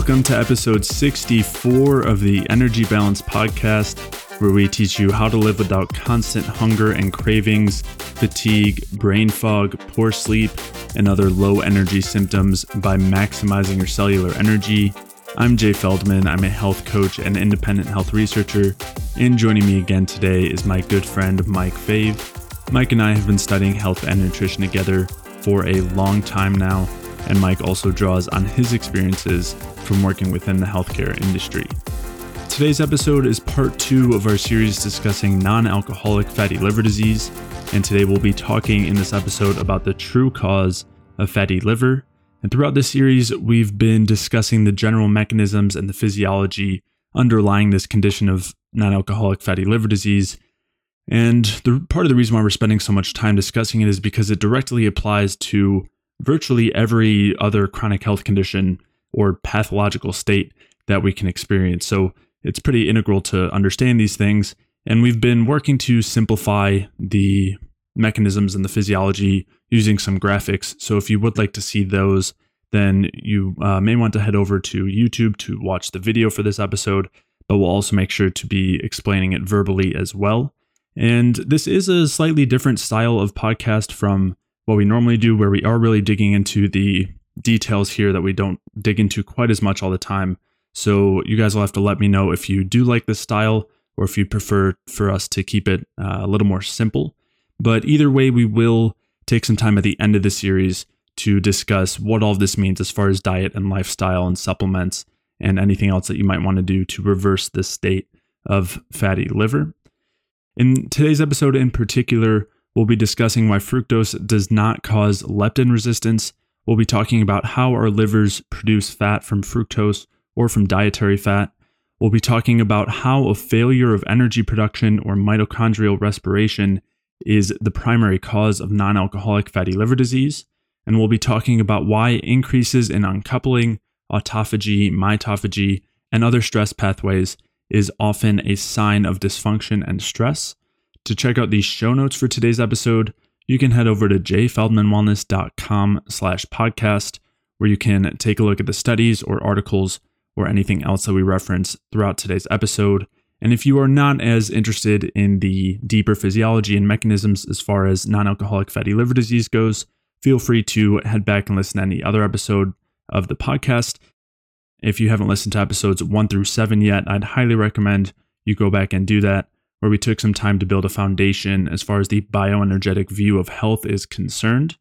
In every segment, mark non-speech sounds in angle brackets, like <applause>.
Welcome to episode 64 of the Energy Balance Podcast, where we teach you how to live without constant hunger and cravings, fatigue, brain fog, poor sleep, and other low energy symptoms by maximizing your cellular energy. I'm Jay Feldman. I'm a health coach and independent health researcher. And joining me again today is my good friend, Mike Fave. Mike and I have been studying health and nutrition together for a long time now, and Mike also draws on his experiences from working within the healthcare industry. Today's episode is part two of our series discussing non alcoholic fatty liver disease, and today we'll be talking in this episode about the true cause of fatty liver. And throughout this series, we've been discussing the general mechanisms and the physiology underlying this condition of non alcoholic fatty liver disease. And the part of the reason why we're spending so much time discussing it is because it directly applies to virtually every other chronic health condition or pathological state that we can experience. So it's pretty integral to understand these things. And we've been working to simplify the mechanisms and the physiology using some graphics. So if you would like to see those, then you uh, may want to head over to YouTube to watch the video for this episode, but we'll also make sure to be explaining it verbally as well. And this is a slightly different style of podcast from what we normally do, where we are really digging into the details here that we don't dig into quite as much all the time. So you guys will have to let me know if you do like this style or if you prefer for us to keep it uh, a little more simple. But either way, we will take some time at the end of the series to discuss what all this means as far as diet and lifestyle and supplements and anything else that you might want to do to reverse this state of fatty liver. In today's episode, in particular, we'll be discussing why fructose does not cause leptin resistance. We'll be talking about how our livers produce fat from fructose or from dietary fat. We'll be talking about how a failure of energy production or mitochondrial respiration is the primary cause of non alcoholic fatty liver disease. And we'll be talking about why increases in uncoupling, autophagy, mitophagy, and other stress pathways is often a sign of dysfunction and stress. To check out the show notes for today's episode, you can head over to jayfeldmanwellness.com slash podcast, where you can take a look at the studies or articles or anything else that we reference throughout today's episode. And if you are not as interested in the deeper physiology and mechanisms as far as non alcoholic fatty liver disease goes, feel free to head back and listen to any other episode of the podcast. If you haven't listened to episodes one through seven yet, I'd highly recommend you go back and do that, where we took some time to build a foundation as far as the bioenergetic view of health is concerned.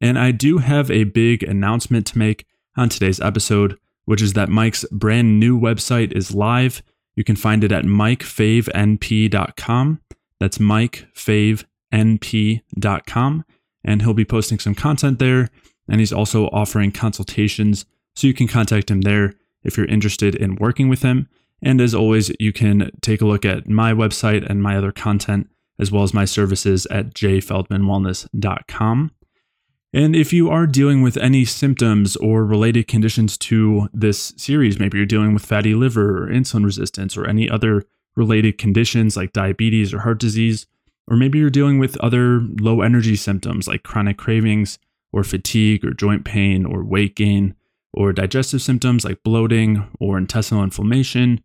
And I do have a big announcement to make on today's episode which is that Mike's brand new website is live. You can find it at mikefavenp.com. That's mikefavenp.com. And he'll be posting some content there. And he's also offering consultations. So you can contact him there if you're interested in working with him. And as always, you can take a look at my website and my other content, as well as my services at jayfeldmanwellness.com. And if you are dealing with any symptoms or related conditions to this series, maybe you're dealing with fatty liver or insulin resistance or any other related conditions like diabetes or heart disease, or maybe you're dealing with other low energy symptoms like chronic cravings or fatigue or joint pain or weight gain, or digestive symptoms like bloating or intestinal inflammation,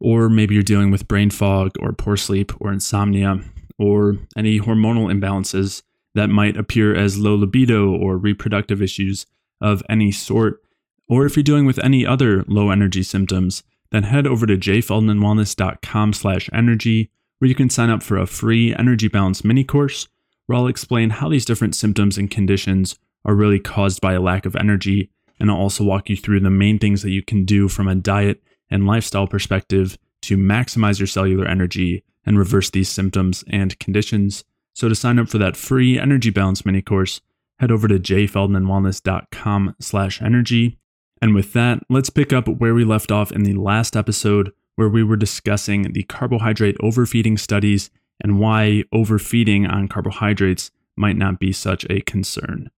or maybe you're dealing with brain fog or poor sleep or insomnia or any hormonal imbalances that might appear as low libido or reproductive issues of any sort, or if you're dealing with any other low energy symptoms, then head over to jayfeldmanwellness.com slash energy, where you can sign up for a free energy balance mini course, where I'll explain how these different symptoms and conditions are really caused by a lack of energy, and I'll also walk you through the main things that you can do from a diet and lifestyle perspective to maximize your cellular energy and reverse these symptoms and conditions. So to sign up for that free energy balance mini course, head over to jayfeldmanwellness.com slash energy. And with that, let's pick up where we left off in the last episode where we were discussing the carbohydrate overfeeding studies and why overfeeding on carbohydrates might not be such a concern.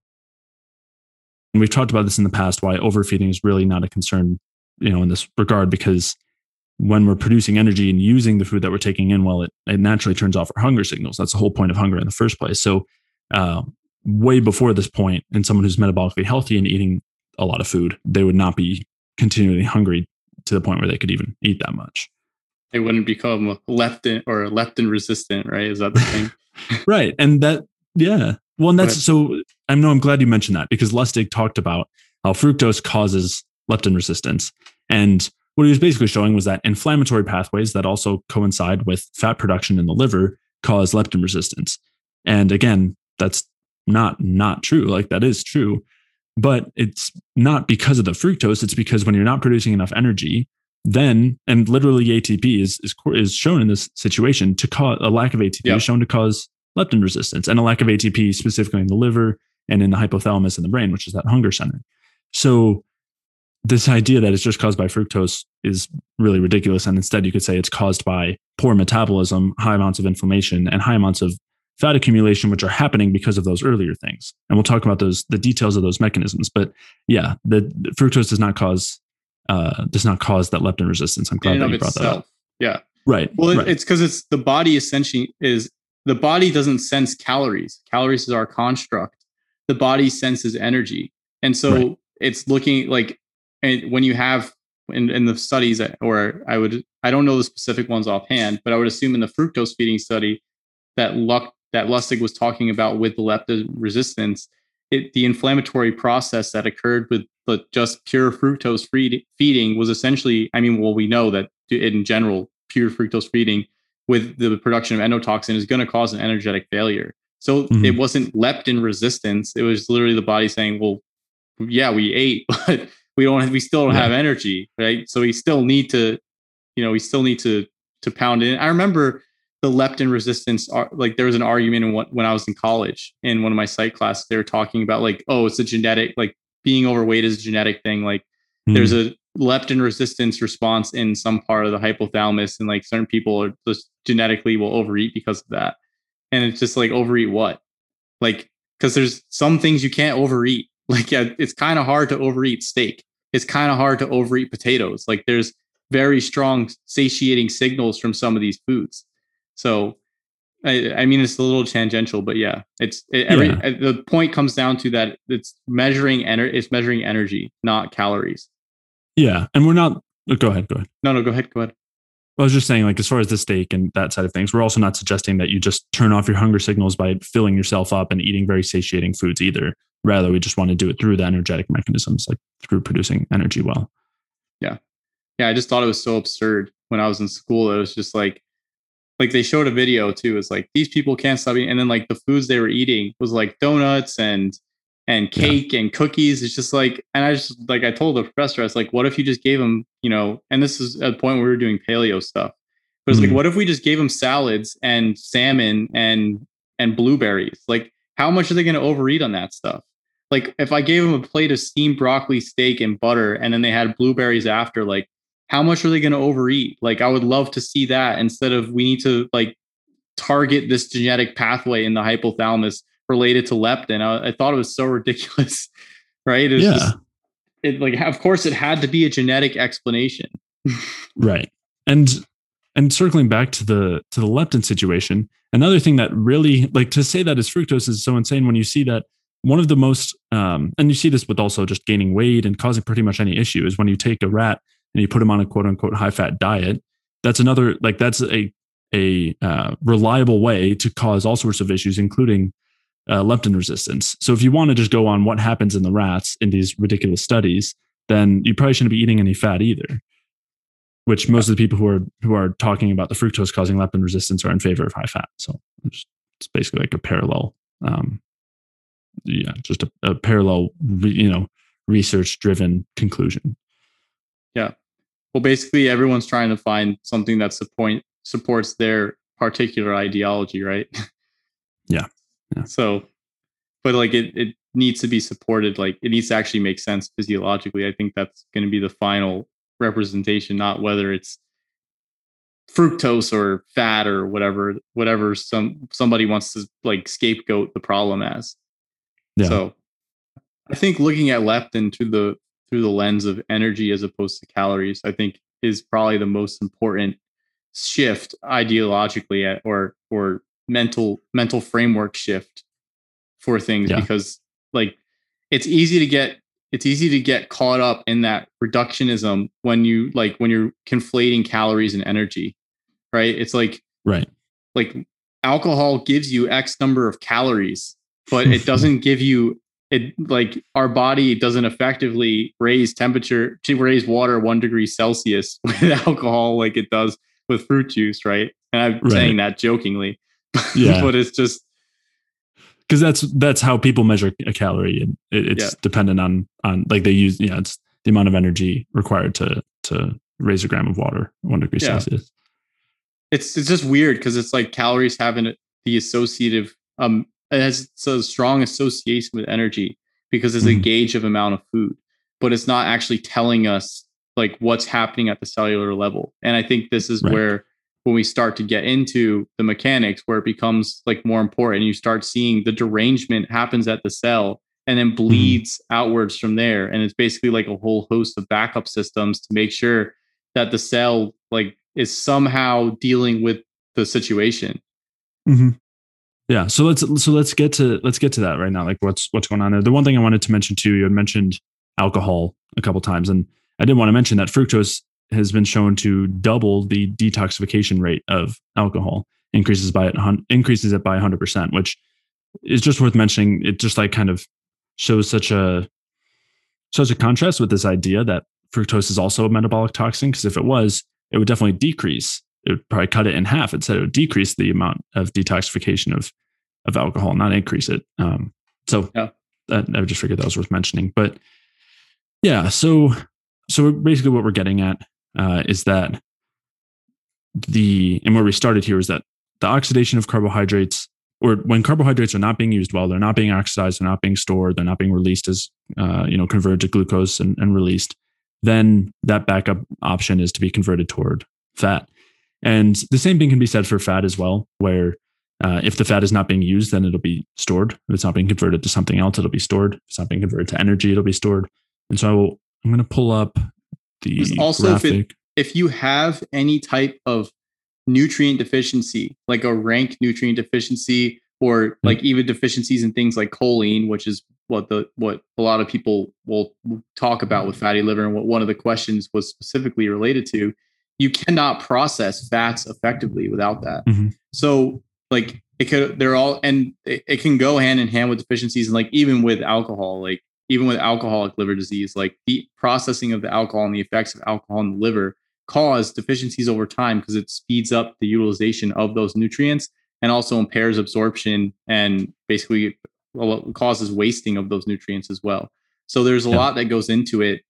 And we've talked about this in the past why overfeeding is really not a concern, you know, in this regard because when we're producing energy and using the food that we're taking in, well, it, it naturally turns off our hunger signals. That's the whole point of hunger in the first place. So, uh, way before this point, in someone who's metabolically healthy and eating a lot of food, they would not be continually hungry to the point where they could even eat that much. They wouldn't become leptin or leptin resistant, right? Is that the thing? <laughs> right. And that, yeah. Well, and that's so I know I'm glad you mentioned that because Lustig talked about how fructose causes leptin resistance. And what he was basically showing was that inflammatory pathways that also coincide with fat production in the liver cause leptin resistance. And again, that's not not true. Like that is true, but it's not because of the fructose. It's because when you're not producing enough energy, then and literally ATP is is, is shown in this situation to cause a lack of ATP yep. is shown to cause leptin resistance and a lack of ATP specifically in the liver and in the hypothalamus in the brain, which is that hunger center. So this idea that it's just caused by fructose is really ridiculous. And instead, you could say it's caused by poor metabolism, high amounts of inflammation, and high amounts of fat accumulation, which are happening because of those earlier things. And we'll talk about those, the details of those mechanisms. But yeah, the, the fructose does not cause uh, does not cause that leptin resistance. I'm glad that you brought itself. that up. Yeah. Right. Well, right. it's because it's the body essentially is the body doesn't sense calories. Calories is our construct. The body senses energy. And so right. it's looking like and when you have in, in the studies uh, or I would I don't know the specific ones offhand, but I would assume in the fructose feeding study that luck that Lustig was talking about with the leptin resistance, it, the inflammatory process that occurred with the just pure fructose feeding was essentially, I mean, well, we know that in general, pure fructose feeding with the production of endotoxin is going to cause an energetic failure. So mm-hmm. it wasn't leptin resistance. It was literally the body saying, well, yeah, we ate, <laughs> but we don't, we still don't yeah. have energy, right? So we still need to, you know, we still need to, to pound in. I remember the leptin resistance like there was an argument in what when I was in college in one of my psych classes they were talking about like oh it's a genetic like being overweight is a genetic thing like mm. there's a leptin resistance response in some part of the hypothalamus and like certain people are just genetically will overeat because of that and it's just like overeat what like because there's some things you can't overeat <laughs> like yeah, it's kind of hard to overeat steak it's kind of hard to overeat potatoes like there's very strong satiating signals from some of these foods so, I, I mean, it's a little tangential, but yeah, it's it, every yeah. Uh, the point comes down to that it's measuring energy. It's measuring energy, not calories. Yeah, and we're not. Oh, go ahead. Go ahead. No, no, go ahead. Go ahead. I was just saying, like, as far as the steak and that side of things, we're also not suggesting that you just turn off your hunger signals by filling yourself up and eating very satiating foods either. Rather, we just want to do it through the energetic mechanisms, like through producing energy well. Yeah. Yeah. I just thought it was so absurd when I was in school. It was just like, like they showed a video too. It's like these people can't stop eating, and then like the foods they were eating was like donuts and and cake yeah. and cookies. It's just like, and I just like I told the professor, I was like, what if you just gave them, you know? And this is at a point where we were doing paleo stuff. But it's mm-hmm. like, what if we just gave them salads and salmon and and blueberries? Like, how much are they going to overeat on that stuff? Like, if I gave them a plate of steamed broccoli, steak, and butter, and then they had blueberries after, like, how much are they going to overeat? Like, I would love to see that instead of we need to like target this genetic pathway in the hypothalamus related to leptin. I, I thought it was so <laughs> ridiculous, right? It yeah. Just, it like, of course, it had to be a genetic explanation. <laughs> right. And and circling back to the to the leptin situation, another thing that really like to say that is fructose is so insane when you see that one of the most um, and you see this with also just gaining weight and causing pretty much any issue is when you take a rat and you put them on a quote unquote high fat diet, that's another like that's a a uh, reliable way to cause all sorts of issues, including uh, leptin resistance. So if you want to just go on what happens in the rats in these ridiculous studies, then you probably shouldn't be eating any fat either. Which most of the people who are who are talking about the fructose causing leptin resistance are in favor of high fat. So it's, basically like a parallel, um, yeah, just a, a parallel, you know, research driven conclusion. Yeah well basically everyone's trying to find something that support supports their particular ideology right yeah, yeah. so but like it, it needs to be supported like it needs to actually make sense physiologically i think that's going to be the final representation not whether it's fructose or fat or whatever whatever some somebody wants to like scapegoat the problem as yeah. so i think looking at leptin through the through the lens of energy as opposed to calories, I think is probably the most important shift ideologically at, or or mental mental framework shift for things yeah. because like it's easy to get it's easy to get caught up in that reductionism when you like when you're conflating calories and energy right it's like right like alcohol gives you x number of calories but it <laughs> doesn't give you it like our body doesn't effectively raise temperature to raise water one degree celsius <laughs> with alcohol like it does with fruit juice right and i'm right. saying that jokingly yeah. <laughs> but it's just because that's that's how people measure a calorie and it, it's yeah. dependent on on like they use yeah it's the amount of energy required to to raise a gram of water one degree yeah. celsius it's it's just weird because it's like calories having the associative um it has a strong association with energy because it's mm-hmm. a gauge of amount of food but it's not actually telling us like what's happening at the cellular level and i think this is right. where when we start to get into the mechanics where it becomes like more important you start seeing the derangement happens at the cell and then mm-hmm. bleeds outwards from there and it's basically like a whole host of backup systems to make sure that the cell like is somehow dealing with the situation mm-hmm. yeah so let's so let's get to let's get to that right now like what's what's going on there the one thing i wanted to mention too you had mentioned alcohol a couple times and i didn't want to mention that fructose has been shown to double the detoxification rate of alcohol increases by it increases it by 100% which is just worth mentioning. It just like kind of shows such a such a contrast with this idea that fructose is also a metabolic toxin because if it was it would definitely decrease. It would probably cut it in half. It said it would decrease the amount of detoxification of of alcohol not increase it. Um, so yeah. that, i just figured that was worth mentioning. But yeah so so basically what we're getting at uh, is that the and where we started here is that the oxidation of carbohydrates or when carbohydrates are not being used well they're not being oxidized they're not being stored they're not being released as uh, you know converted to glucose and, and released then that backup option is to be converted toward fat. And the same thing can be said for fat as well where uh, if the fat is not being used then it'll be stored. If it's not being converted to something else it'll be stored. If it's not being converted to energy it'll be stored. And so I will, i'm going to pull up the also if, it, if you have any type of nutrient deficiency, like a rank nutrient deficiency, or hmm. like even deficiencies in things like choline, which is what the what a lot of people will talk about with fatty liver, and what one of the questions was specifically related to. You cannot process fats effectively without that. Mm-hmm. So, like it could, they're all, and it, it can go hand in hand with deficiencies, and like even with alcohol, like even with alcoholic liver disease, like the processing of the alcohol and the effects of alcohol in the liver cause deficiencies over time because it speeds up the utilization of those nutrients and also impairs absorption and basically causes wasting of those nutrients as well. So there's a yeah. lot that goes into it.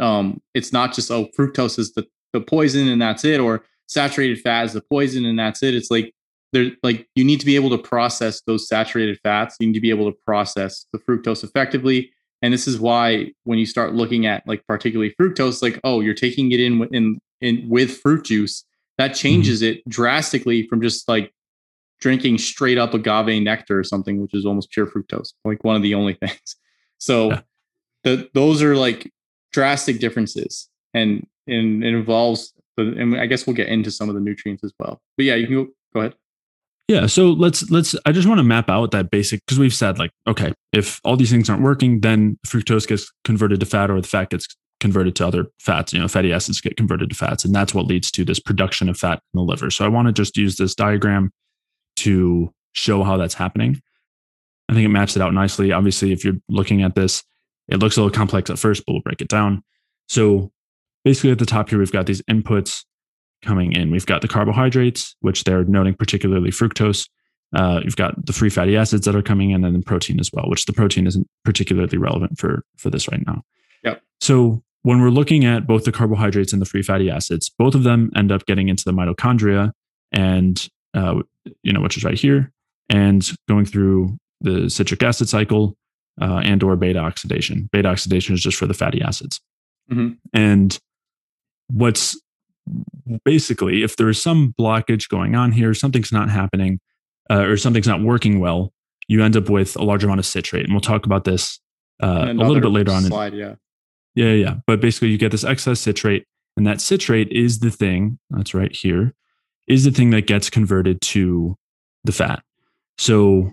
Um, it's not just oh fructose is the, the poison and that's it, or saturated fat is the poison and that's it. It's like there like you need to be able to process those saturated fats. You need to be able to process the fructose effectively and this is why when you start looking at like particularly fructose, like, oh, you're taking it in in, in with fruit juice, that mm-hmm. changes mm-hmm. it drastically from just like drinking straight up agave nectar or something, which is almost pure fructose, like one of the only <laughs> things. So yeah. the, those are like drastic differences. And, and it involves, and I guess we'll get into some of the nutrients as well. But yeah, you can go, go ahead. Yeah, so let's let's I just want to map out that basic because we've said like okay, if all these things aren't working, then fructose gets converted to fat or the fat gets converted to other fats, you know, fatty acids get converted to fats and that's what leads to this production of fat in the liver. So I want to just use this diagram to show how that's happening. I think it maps it out nicely. Obviously, if you're looking at this, it looks a little complex at first, but we'll break it down. So basically at the top here, we've got these inputs coming in. We've got the carbohydrates, which they're noting particularly fructose. Uh, you've got the free fatty acids that are coming in, and then protein as well, which the protein isn't particularly relevant for for this right now. Yep. So when we're looking at both the carbohydrates and the free fatty acids, both of them end up getting into the mitochondria, and uh, you know which is right here, and going through the citric acid cycle uh, and or beta oxidation. Beta oxidation is just for the fatty acids, mm-hmm. and what's basically, if there is some blockage going on here, something's not happening, uh, or something's not working well, you end up with a large amount of citrate. And we'll talk about this uh, a little bit later on. slide, yeah. Yeah, yeah. But basically, you get this excess citrate, and that citrate is the thing that's right here, is the thing that gets converted to the fat. So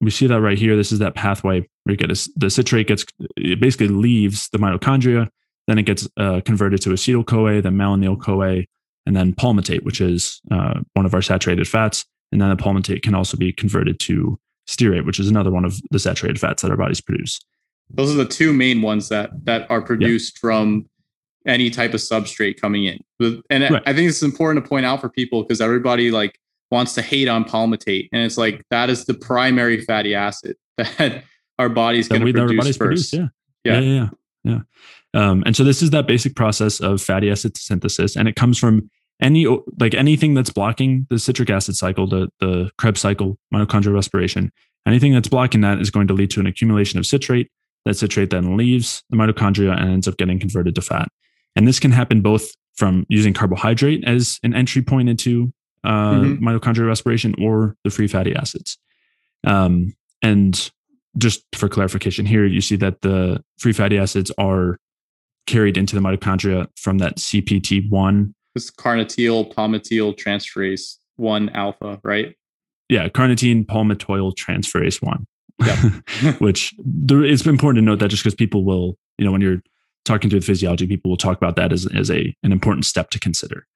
we see that right here. This is that pathway where you get a, the citrate gets it basically leaves the mitochondria, then it gets uh, converted to acetyl CoA, then malonyl CoA, and then palmitate, which is uh, one of our saturated fats. And then the palmitate can also be converted to stearate, which is another one of the saturated fats that our bodies produce. Those are the two main ones that that are produced yeah. from any type of substrate coming in. And right. I think it's important to point out for people because everybody like wants to hate on palmitate, and it's like that is the primary fatty acid <laughs> that our body's going to produce first. Produce, yeah. Yeah. yeah, yeah, yeah. Um, and so this is that basic process of fatty acid synthesis, and it comes from any like anything that's blocking the citric acid cycle, the the Krebs cycle, mitochondrial respiration. Anything that's blocking that is going to lead to an accumulation of citrate. That citrate then leaves the mitochondria and ends up getting converted to fat. And this can happen both from using carbohydrate as an entry point into uh, mm-hmm. mitochondrial respiration or the free fatty acids. Um, and just for clarification here, you see that the free fatty acids are carried into the mitochondria from that CPT1. This carnitine palmitoyl transferase 1 alpha, right? Yeah, carnitine palmitoyl transferase 1. Yep. <laughs> Which there, it's important to note that just because people will, you know, when you're talking through the physiology, people will talk about that as, as a an important step to consider.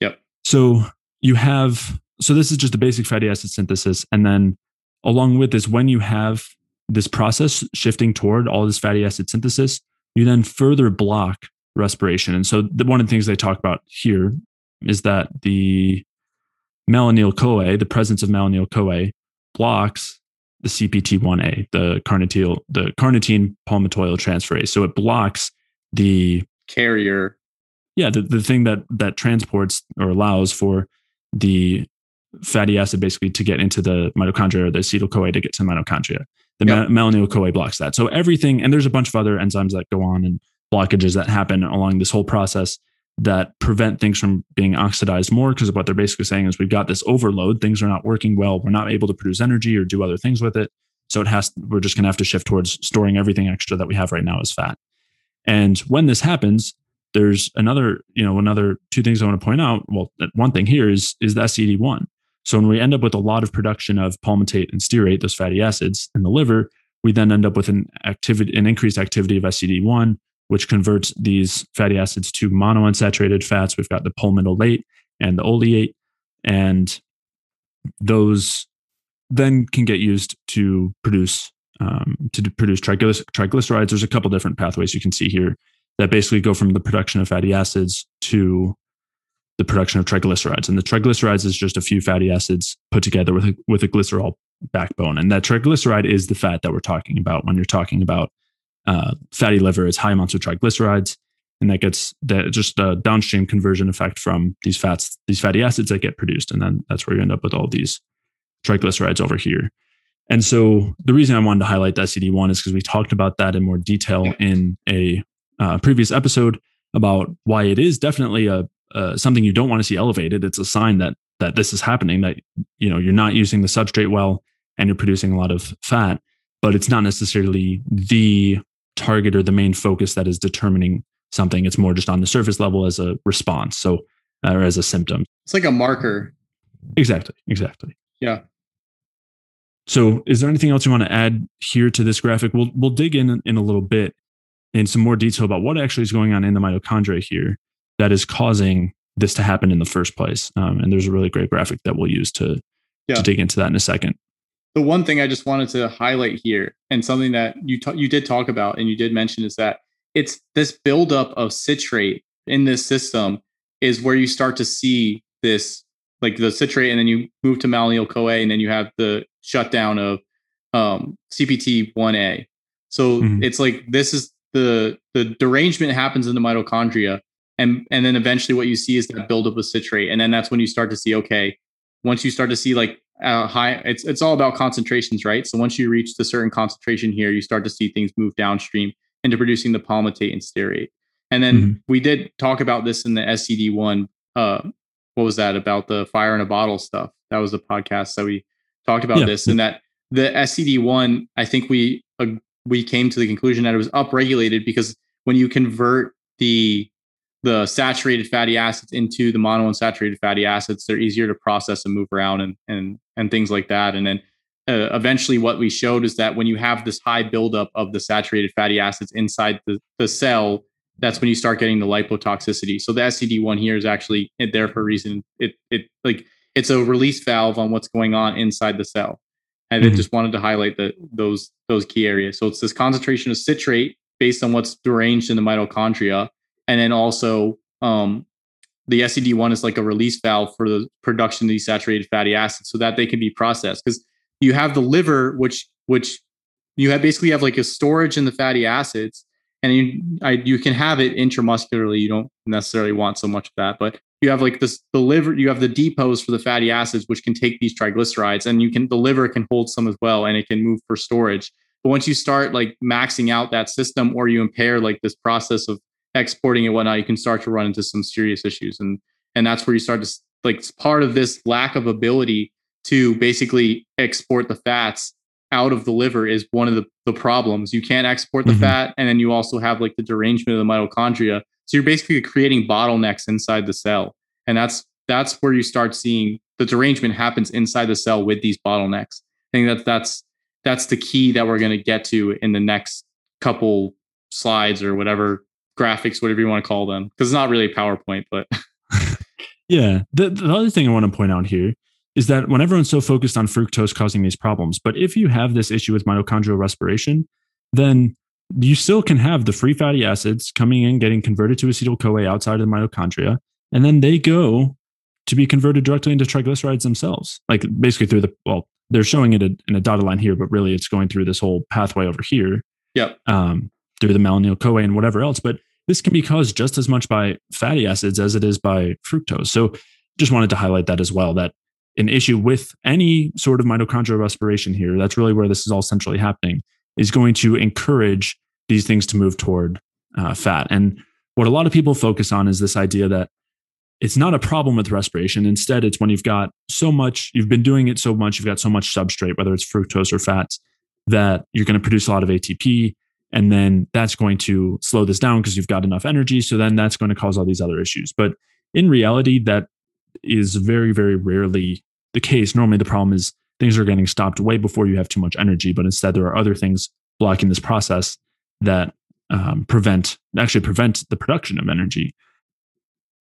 Yep. So you have so this is just a basic fatty acid synthesis, and then along with this, when you have this process shifting toward all this fatty acid synthesis, you then further block respiration. And so the, one of the things they talk about here is that the malonyl CoA, the presence of malonyl CoA, blocks the CPT1A, the carnitine, the carnitine palmitoyl transferase. So it blocks the carrier. Yeah, the, the thing that that transports or allows for the fatty acid basically to get into the mitochondria or the acetyl CoA to get to the mitochondria. The yep. ma- malonyl CoA blocks that. So everything, and there's a bunch of other enzymes that go on and blockages that happen along this whole process that prevent things from being oxidized more because what they're basically saying is we've got this overload things are not working well we're not able to produce energy or do other things with it so it has we're just going to have to shift towards storing everything extra that we have right now as fat and when this happens there's another you know another two things i want to point out well one thing here is is the SCD1 so when we end up with a lot of production of palmitate and stearate those fatty acids in the liver we then end up with an activity an increased activity of SCD1 which converts these fatty acids to monounsaturated fats. We've got the palmitoleate and the oleate, and those then can get used to produce um, to produce triglycerides. There's a couple different pathways you can see here that basically go from the production of fatty acids to the production of triglycerides. And the triglycerides is just a few fatty acids put together with a, with a glycerol backbone. And that triglyceride is the fat that we're talking about when you're talking about uh, fatty liver is high amounts of triglycerides, and that gets that just a downstream conversion effect from these fats, these fatty acids that get produced, and then that's where you end up with all these triglycerides over here. And so the reason I wanted to highlight the SCD1 is because we talked about that in more detail in a uh, previous episode about why it is definitely a uh, something you don't want to see elevated. It's a sign that that this is happening. That you know you're not using the substrate well, and you're producing a lot of fat, but it's not necessarily the target or the main focus that is determining something. It's more just on the surface level as a response. So, or as a symptom. It's like a marker. Exactly. Exactly. Yeah. So, is there anything else you want to add here to this graphic? We'll we'll dig in in a little bit in some more detail about what actually is going on in the mitochondria here that is causing this to happen in the first place. Um, and there's a really great graphic that we'll use to yeah. to dig into that in a second the one thing I just wanted to highlight here, and something that you ta- you did talk about and you did mention, is that it's this buildup of citrate in this system is where you start to see this like the citrate, and then you move to malonyl CoA, and then you have the shutdown of um, CPT1A. So mm-hmm. it's like this is the the derangement happens in the mitochondria, and and then eventually what you see is that buildup of citrate, and then that's when you start to see okay, once you start to see like uh, high it's it's all about concentrations right? So once you reach the certain concentration here you start to see things move downstream into producing the palmitate and stearate. And then mm-hmm. we did talk about this in the scd1 uh what was that about? The fire in a bottle stuff. That was the podcast that we talked about yeah. this. and that the scd1 i think we uh, we came to the conclusion that it was upregulated because when you convert the the saturated fatty acids into the monounsaturated fatty acids, they're easier to process and move around and and and things like that. And then uh, eventually what we showed is that when you have this high buildup of the saturated fatty acids inside the, the cell, that's when you start getting the lipotoxicity. So the SCD1 here is actually there for a reason. It it like it's a release valve on what's going on inside the cell. And mm-hmm. it just wanted to highlight the those those key areas. So it's this concentration of citrate based on what's deranged in the mitochondria, and then also um, the SCD1 is like a release valve for the production of these saturated fatty acids, so that they can be processed. Because you have the liver, which which you have basically have like a storage in the fatty acids, and you I, you can have it intramuscularly. You don't necessarily want so much of that, but you have like this the liver. You have the depots for the fatty acids, which can take these triglycerides, and you can the liver can hold some as well, and it can move for storage. But once you start like maxing out that system, or you impair like this process of exporting and whatnot, you can start to run into some serious issues, and and that's where you start to like it's part of this lack of ability to basically export the fats out of the liver is one of the, the problems. You can't export the mm-hmm. fat, and then you also have like the derangement of the mitochondria. So you're basically creating bottlenecks inside the cell, and that's that's where you start seeing the derangement happens inside the cell with these bottlenecks. I think that that's that's the key that we're going to get to in the next couple slides or whatever graphics, whatever you want to call them, because it's not really PowerPoint, but <laughs> yeah. The, the other thing I want to point out here is that when everyone's so focused on fructose causing these problems, but if you have this issue with mitochondrial respiration, then you still can have the free fatty acids coming in, getting converted to acetyl CoA outside of the mitochondria, and then they go to be converted directly into triglycerides themselves. Like basically through the well, they're showing it in a dotted line here, but really it's going through this whole pathway over here. Yep. Um, through the malonyl CoA and whatever else. But this can be caused just as much by fatty acids as it is by fructose. So just wanted to highlight that as well. That an issue with any sort of mitochondrial respiration here, that's really where this is all centrally happening, is going to encourage these things to move toward uh, fat. And what a lot of people focus on is this idea that it's not a problem with respiration. Instead, it's when you've got so much, you've been doing it so much, you've got so much substrate, whether it's fructose or fats, that you're going to produce a lot of ATP. And then that's going to slow this down because you've got enough energy. So then that's going to cause all these other issues. But in reality, that is very, very rarely the case. Normally, the problem is things are getting stopped way before you have too much energy, but instead, there are other things blocking this process that um, prevent actually prevent the production of energy.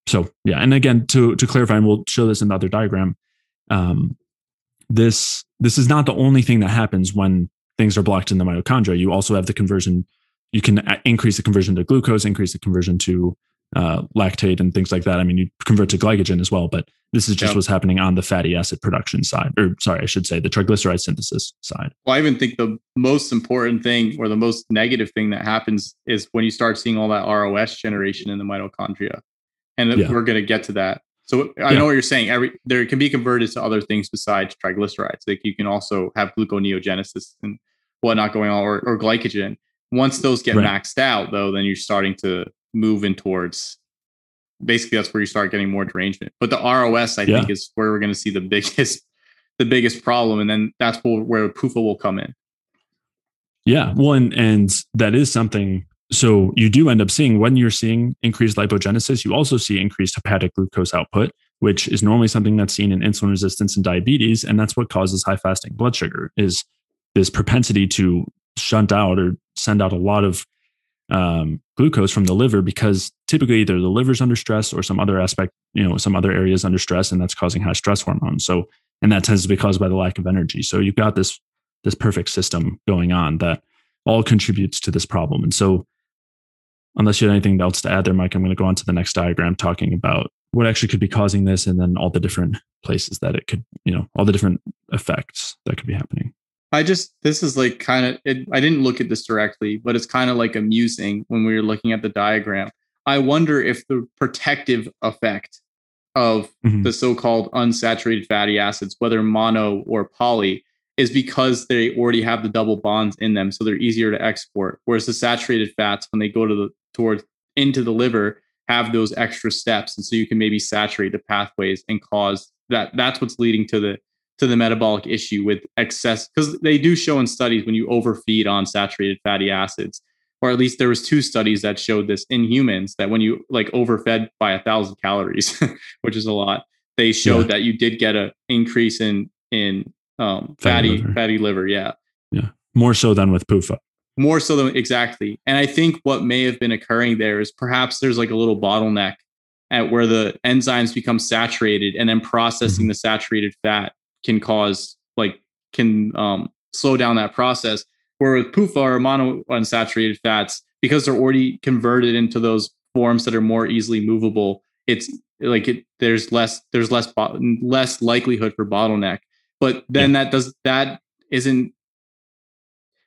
So yeah, and again, to to clarify, and we'll show this in the other diagram. Um, this this is not the only thing that happens when things are blocked in the mitochondria. You also have the conversion. You can increase the conversion to glucose, increase the conversion to uh, lactate and things like that. I mean, you convert to glycogen as well, but this is just yep. what's happening on the fatty acid production side, or sorry, I should say the triglyceride synthesis side. Well, I even think the most important thing or the most negative thing that happens is when you start seeing all that ROS generation in the mitochondria, and yeah. we're going to get to that. So I yeah. know what you're saying. Every there can be converted to other things besides triglycerides. Like you can also have gluconeogenesis and whatnot going on, or, or glycogen. Once those get right. maxed out, though, then you're starting to moving towards basically that's where you start getting more derangement. But the ROS, I yeah. think, is where we're going to see the biggest <laughs> the biggest problem, and then that's where, where PUFA will come in. Yeah, well, and and that is something. So you do end up seeing when you're seeing increased lipogenesis, you also see increased hepatic glucose output, which is normally something that's seen in insulin resistance and diabetes, and that's what causes high fasting blood sugar. Is this propensity to shunt out or send out a lot of um, glucose from the liver because typically either the liver's under stress or some other aspect, you know, some other areas under stress, and that's causing high stress hormones. So, and that tends to be caused by the lack of energy. So you've got this this perfect system going on that all contributes to this problem. And so, unless you have anything else to add there, Mike, I'm going to go on to the next diagram talking about what actually could be causing this, and then all the different places that it could, you know, all the different effects that could be happening. I just this is like kind of I didn't look at this directly, but it's kind of like amusing when we were looking at the diagram. I wonder if the protective effect of mm-hmm. the so-called unsaturated fatty acids, whether mono or poly, is because they already have the double bonds in them, so they're easier to export. Whereas the saturated fats, when they go to the towards into the liver, have those extra steps, and so you can maybe saturate the pathways and cause that. That's what's leading to the to the metabolic issue with excess because they do show in studies when you overfeed on saturated fatty acids or at least there was two studies that showed this in humans that when you like overfed by a thousand calories <laughs> which is a lot they showed yeah. that you did get an increase in in um, fatty fatty liver. fatty liver. Yeah, yeah, more so than with PUFA. More so than exactly, and I think what may have been occurring there is perhaps there's like a little bottleneck at where the enzymes become saturated, and then processing mm-hmm. the saturated fat can cause like can um, slow down that process. Where with PUFA or monounsaturated fats, because they're already converted into those forms that are more easily movable, it's like it, there's less there's less bo- less likelihood for bottleneck. But then yeah. that does that isn't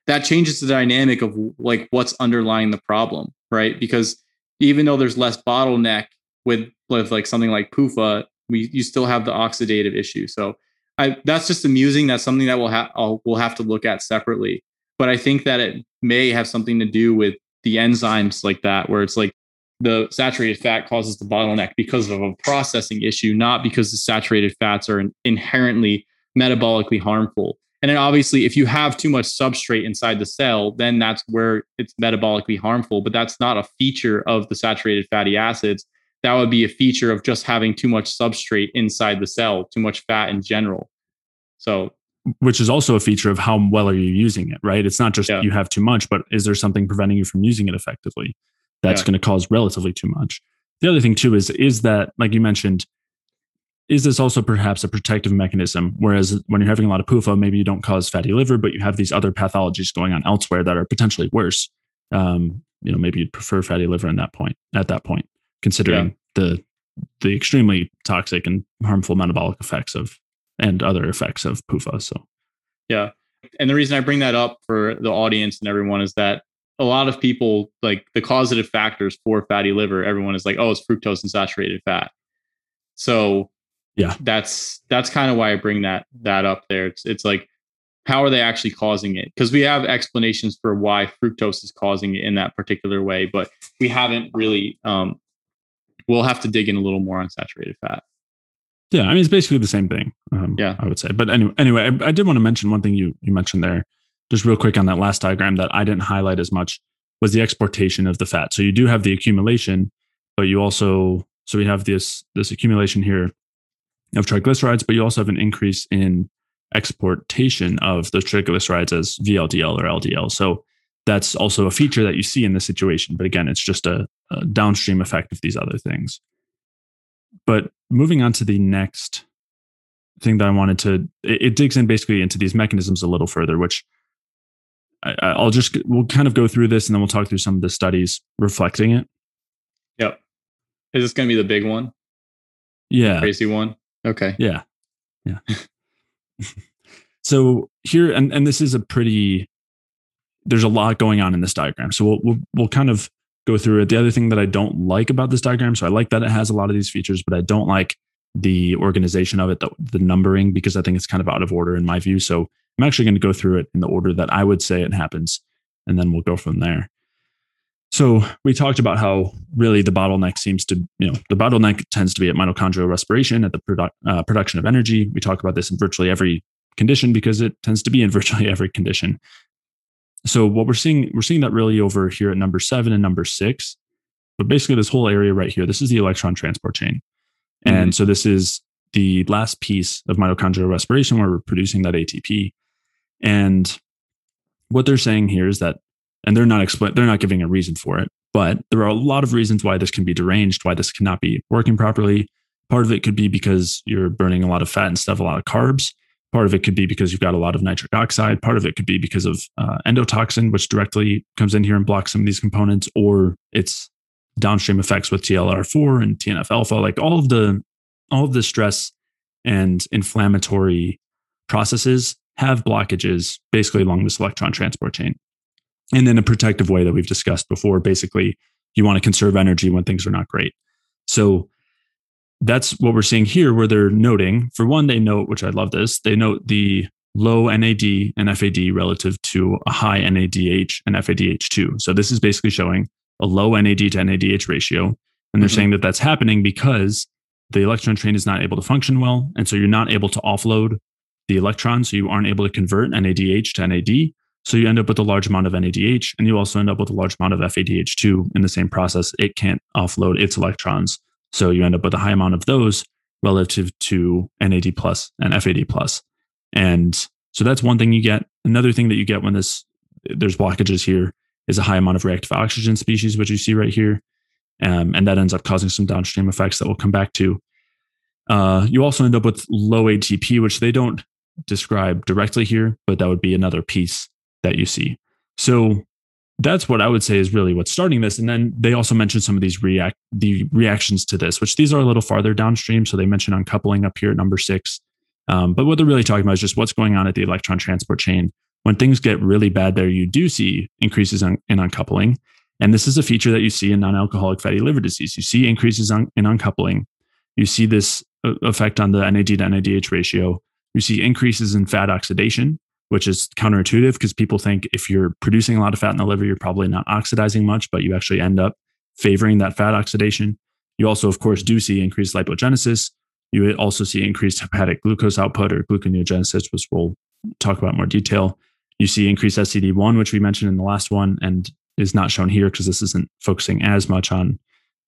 that changes the dynamic of like what's underlying the problem, right? Because even though there's less bottleneck with with like something like PUFA, we you still have the oxidative issue. So I that's just amusing. That's something that we'll have we'll have to look at separately. But I think that it may have something to do with the enzymes like that, where it's like the saturated fat causes the bottleneck because of a processing issue, not because the saturated fats are inherently metabolically harmful. And then obviously, if you have too much substrate inside the cell, then that's where it's metabolically harmful. But that's not a feature of the saturated fatty acids. That would be a feature of just having too much substrate inside the cell, too much fat in general. So, which is also a feature of how well are you using it, right? It's not just yeah. you have too much, but is there something preventing you from using it effectively? that's yeah. going to cause relatively too much. The other thing too is is that like you mentioned, is this also perhaps a protective mechanism? Whereas when you're having a lot of PUFA, maybe you don't cause fatty liver, but you have these other pathologies going on elsewhere that are potentially worse. Um, you know, maybe you'd prefer fatty liver in that point at that point, considering yeah. the the extremely toxic and harmful metabolic effects of and other effects of PUFA. So, yeah. And the reason I bring that up for the audience and everyone is that a lot of people like the causative factors for fatty liver everyone is like oh it's fructose and saturated fat so yeah. That's that's kind of why i bring that that up there. It's it's like how are they actually causing it? Because we have explanations for why fructose is causing it in that particular way but we haven't really um we'll have to dig in a little more on saturated fat. Yeah i mean it's basically the same thing um, yeah. I would say. But anyway anyway I, I did want to mention one thing you you mentioned there just real quick on that last diagram that I didn't highlight as much was the exportation of the fat. So you do have the accumulation, but you also so we have this this accumulation here of triglycerides, but you also have an increase in exportation of those triglycerides as VLDL or LDL. So that's also a feature that you see in this situation. But again, it's just a, a downstream effect of these other things. But moving on to the next thing that I wanted to, it, it digs in basically into these mechanisms a little further, which I, will just we'll kind of go through this and then we'll talk through some of the studies reflecting it. Yep. Is this going to be the big one? Yeah. Crazy one. Okay. Yeah. Yeah. <laughs> so here and and this is a pretty there's a lot going on in this diagram. So we'll we'll we'll kind of go through it. The other thing that I don't like about this diagram, so I like that it has a lot of these features, but I don't like the organization of it, the, the numbering, because I think it's kind of out of order in my view. So I'm actually going to go through it in the order that I would say it happens, and then we'll go from there. So we talked about how really the bottleneck seems to, you know, the bottleneck tends to be at mitochondrial respiration, at the produ- uh, production of energy. We talk about this in virtually every condition because it tends to be in <laughs> virtually every condition. So what we're seeing, we're seeing that really over here at number seven and number six. But basically, this whole area right here, this is the electron transport chain. Mm-hmm. And so this is the last piece of mitochondrial respiration where we're producing that ATP. And what they're saying here is that, and they're not explain, they're not giving a reason for it, but there are a lot of reasons why this can be deranged, why this cannot be working properly. Part of it could be because you're burning a lot of fat instead of a lot of carbs. Part of it could be because you've got a lot of nitric oxide. Part of it could be because of uh, endotoxin, which directly comes in here and blocks some of these components, or it's downstream effects with TLR4 and TNF alpha. Like all of the all of the stress and inflammatory processes have blockages basically along this electron transport chain. And in a protective way that we've discussed before, basically, you want to conserve energy when things are not great. So that's what we're seeing here, where they're noting, for one, they note, which I love this, they note the low NAD and FAD relative to a high NADH and FADH2. So this is basically showing a low NAD to NADH ratio. And they're mm-hmm. saying that that's happening because the electron train is not able to function well. And so you're not able to offload the electron. So you aren't able to convert NADH to NAD. So you end up with a large amount of NADH and you also end up with a large amount of FADH2 in the same process. It can't offload its electrons. So you end up with a high amount of those relative to NAD plus and FAD plus. And so that's one thing you get. Another thing that you get when this there's blockages here is a high amount of reactive oxygen species, which you see right here. Um, and that ends up causing some downstream effects that we'll come back to. Uh, you also end up with low ATP, which they don't describe directly here, but that would be another piece that you see. So that's what I would say is really what's starting this. And then they also mentioned some of these react the reactions to this, which these are a little farther downstream. So they mention uncoupling up here at number six. Um, but what they're really talking about is just what's going on at the electron transport chain. When things get really bad there, you do see increases in, in uncoupling. And this is a feature that you see in non-alcoholic fatty liver disease. You see increases on, in uncoupling. You see this uh, effect on the NAD to NADH ratio. You see increases in fat oxidation, which is counterintuitive because people think if you're producing a lot of fat in the liver, you're probably not oxidizing much, but you actually end up favoring that fat oxidation. You also, of course, do see increased lipogenesis. You also see increased hepatic glucose output or gluconeogenesis, which we'll talk about more detail. You see increased SCD1, which we mentioned in the last one and is not shown here because this isn't focusing as much on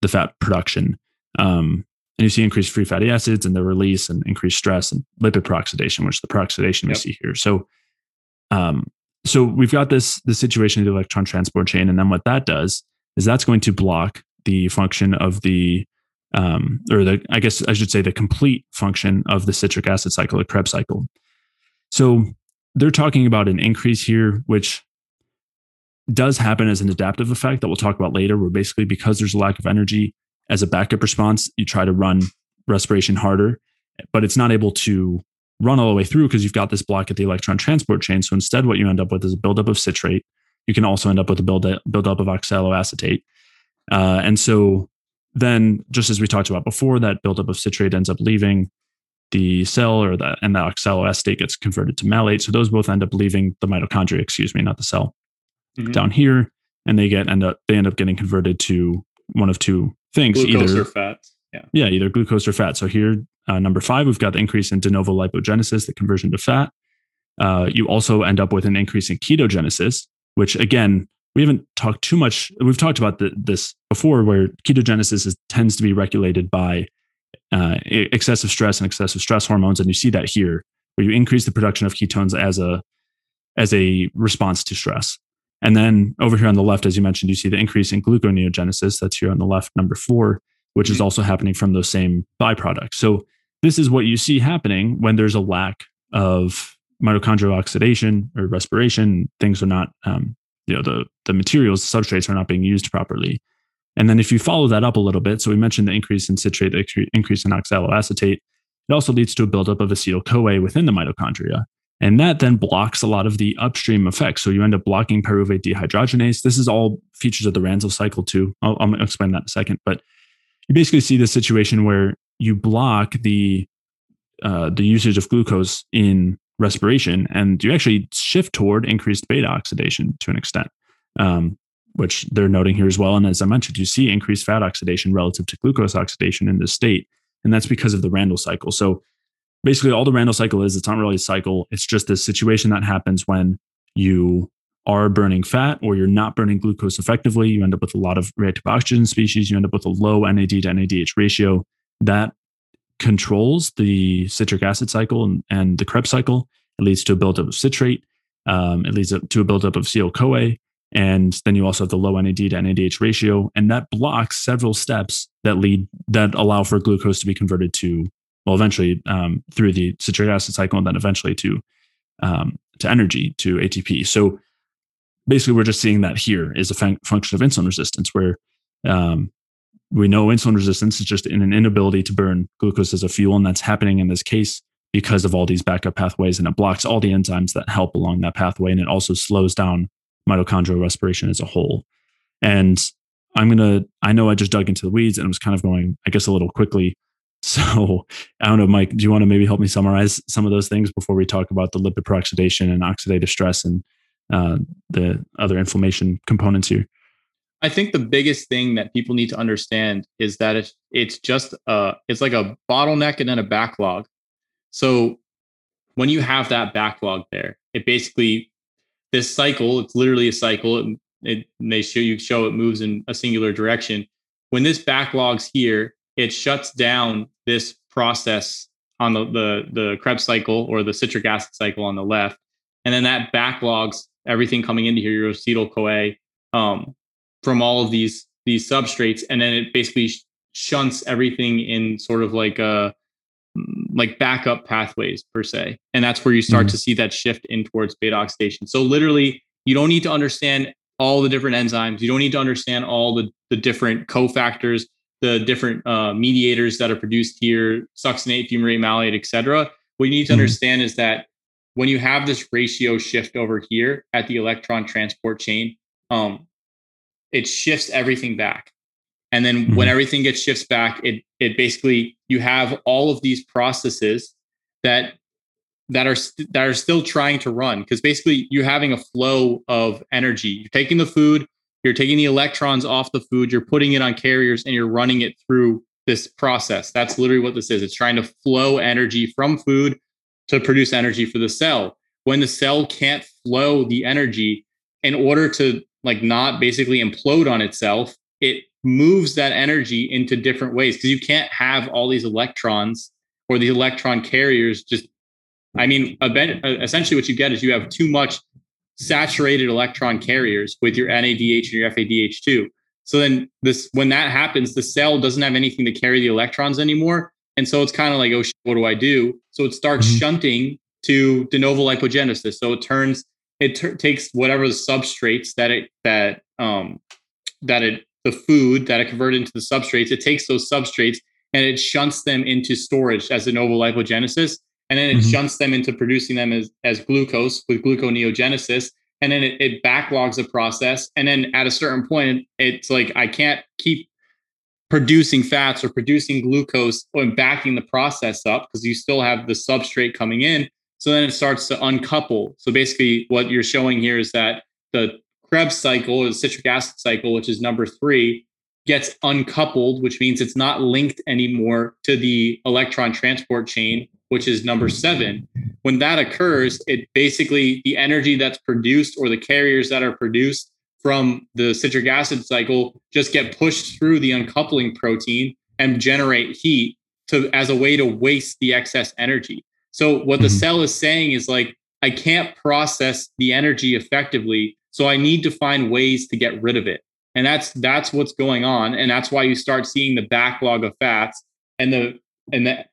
the fat production. Um, and you see increased free fatty acids and the release and increased stress and lipid peroxidation, which the peroxidation yep. we see here. So um, so we've got this the situation of the electron transport chain, and then what that does is that's going to block the function of the um, or the I guess I should say the complete function of the citric acid cycle, the Krebs cycle. So they're talking about an increase here, which does happen as an adaptive effect that we'll talk about later, where basically because there's a lack of energy, as a backup response, you try to run respiration harder, but it's not able to run all the way through because you've got this block at the electron transport chain. So instead, what you end up with is a buildup of citrate. You can also end up with a build buildup of oxaloacetate. Uh, and so then, just as we talked about before, that buildup of citrate ends up leaving the cell or the and the oxaloacetate gets converted to malate. So those both end up leaving the mitochondria, excuse me, not the cell, mm-hmm. down here, and they get end up they end up getting converted to one of two things: glucose either fat. Yeah. yeah, either glucose or fat. So here uh, number five, we've got the increase in de novo lipogenesis, the conversion to fat. Uh, you also end up with an increase in ketogenesis, which again, we haven't talked too much. We've talked about the, this before, where ketogenesis is, tends to be regulated by uh, excessive stress and excessive stress hormones, and you see that here, where you increase the production of ketones as a as a response to stress. And then over here on the left, as you mentioned, you see the increase in gluconeogenesis. That's here on the left, number four, which mm-hmm. is also happening from those same byproducts. So this is what you see happening when there's a lack of mitochondrial oxidation or respiration. Things are not, um, you know, the the materials, the substrates are not being used properly. And then if you follow that up a little bit, so we mentioned the increase in citrate, the increase in oxaloacetate, it also leads to a buildup of acetyl CoA within the mitochondria. And that then blocks a lot of the upstream effects. So you end up blocking pyruvate dehydrogenase. This is all features of the Randle cycle too. I'll, I'll explain that in a second. But you basically see this situation where you block the uh, the usage of glucose in respiration, and you actually shift toward increased beta oxidation to an extent, um, which they're noting here as well. And as I mentioned, you see increased fat oxidation relative to glucose oxidation in this state, and that's because of the Randle cycle. So basically, all the Randle cycle is it's not really a cycle; it's just this situation that happens when you are burning fat or you're not burning glucose effectively, you end up with a lot of reactive oxygen species. You end up with a low NAD to NADH ratio that controls the citric acid cycle and, and the Krebs cycle. It leads to a buildup of citrate. Um, it leads to a buildup of acetyl CoA. And then you also have the low NAD to NADH ratio. And that blocks several steps that lead, that allow for glucose to be converted to, well, eventually um, through the citric acid cycle and then eventually to, um, to energy, to ATP. So basically, we're just seeing that here is a fun- function of insulin resistance where um, we know insulin resistance is just in an inability to burn glucose as a fuel. And that's happening in this case because of all these backup pathways and it blocks all the enzymes that help along that pathway. And it also slows down mitochondrial respiration as a whole. And I'm to, I know I just dug into the weeds and was kind of going, I guess, a little quickly. <laughs> So I don't know, Mike, do you want to maybe help me summarize some of those things before we talk about the lipid peroxidation and oxidative stress and uh, the other inflammation components here? I think the biggest thing that people need to understand is that it's it's just a it's like a bottleneck and then a backlog. So when you have that backlog there, it basically this cycle, it's literally a cycle. It, it they show you show it moves in a singular direction. When this backlog's here, it shuts down this process on the the the Krebs cycle or the citric acid cycle on the left, and then that backlogs everything coming into here, your acetyl CoA, um, from all of these these substrates, and then it basically shunts everything in sort of like a like backup pathways per se, and that's where you start mm-hmm. to see that shift in towards beta oxidation. So literally, you don't need to understand all the different enzymes. You don't need to understand all the the different cofactors, the different uh, mediators that are produced here, succinate, fumarate, malate, etc. What you need to mm-hmm. understand is that when you have this ratio shift over here at the electron transport chain, um, it shifts everything back. And then mm-hmm. when everything gets shifts back, it it basically you have all of these processes that that are st- that are still trying to run because basically you're having a flow of energy. You're taking the food, you're taking the electrons off the food, you're putting it on carriers, and you're running it through this process. That's literally what this is. It's trying to flow energy from food to produce energy for the cell. When the cell can't flow the energy in order to like not basically implode on itself, it moves that energy into different ways because you can't have all these electrons or these electron carriers just i mean uh, essentially what you get is you have too much saturated electron carriers with your NADH and your FADH2. So then this when that happens, the cell doesn't have anything to carry the electrons anymore. And so it's kind of like, oh, what do I do? So it starts mm-hmm. shunting to de novo lipogenesis. So it turns, it ter- takes whatever the substrates that it that um that it the food that it converted into the substrates, it takes those substrates and it shunts them into storage as de novo lipogenesis. And then it mm-hmm. shunts them into producing them as, as glucose with gluconeogenesis. And then it, it backlogs the process. And then at a certain point, it's like, I can't keep producing fats or producing glucose and backing the process up because you still have the substrate coming in. So then it starts to uncouple. So basically, what you're showing here is that the Krebs cycle, or the citric acid cycle, which is number three, gets uncoupled, which means it's not linked anymore to the electron transport chain, which is number seven. When that occurs, it basically the energy that's produced or the carriers that are produced from the citric acid cycle just get pushed through the uncoupling protein and generate heat to as a way to waste the excess energy. So what the mm-hmm. cell is saying is like I can't process the energy effectively so I need to find ways to get rid of it. And that's that's what's going on. And that's why you start seeing the backlog of fats and the and the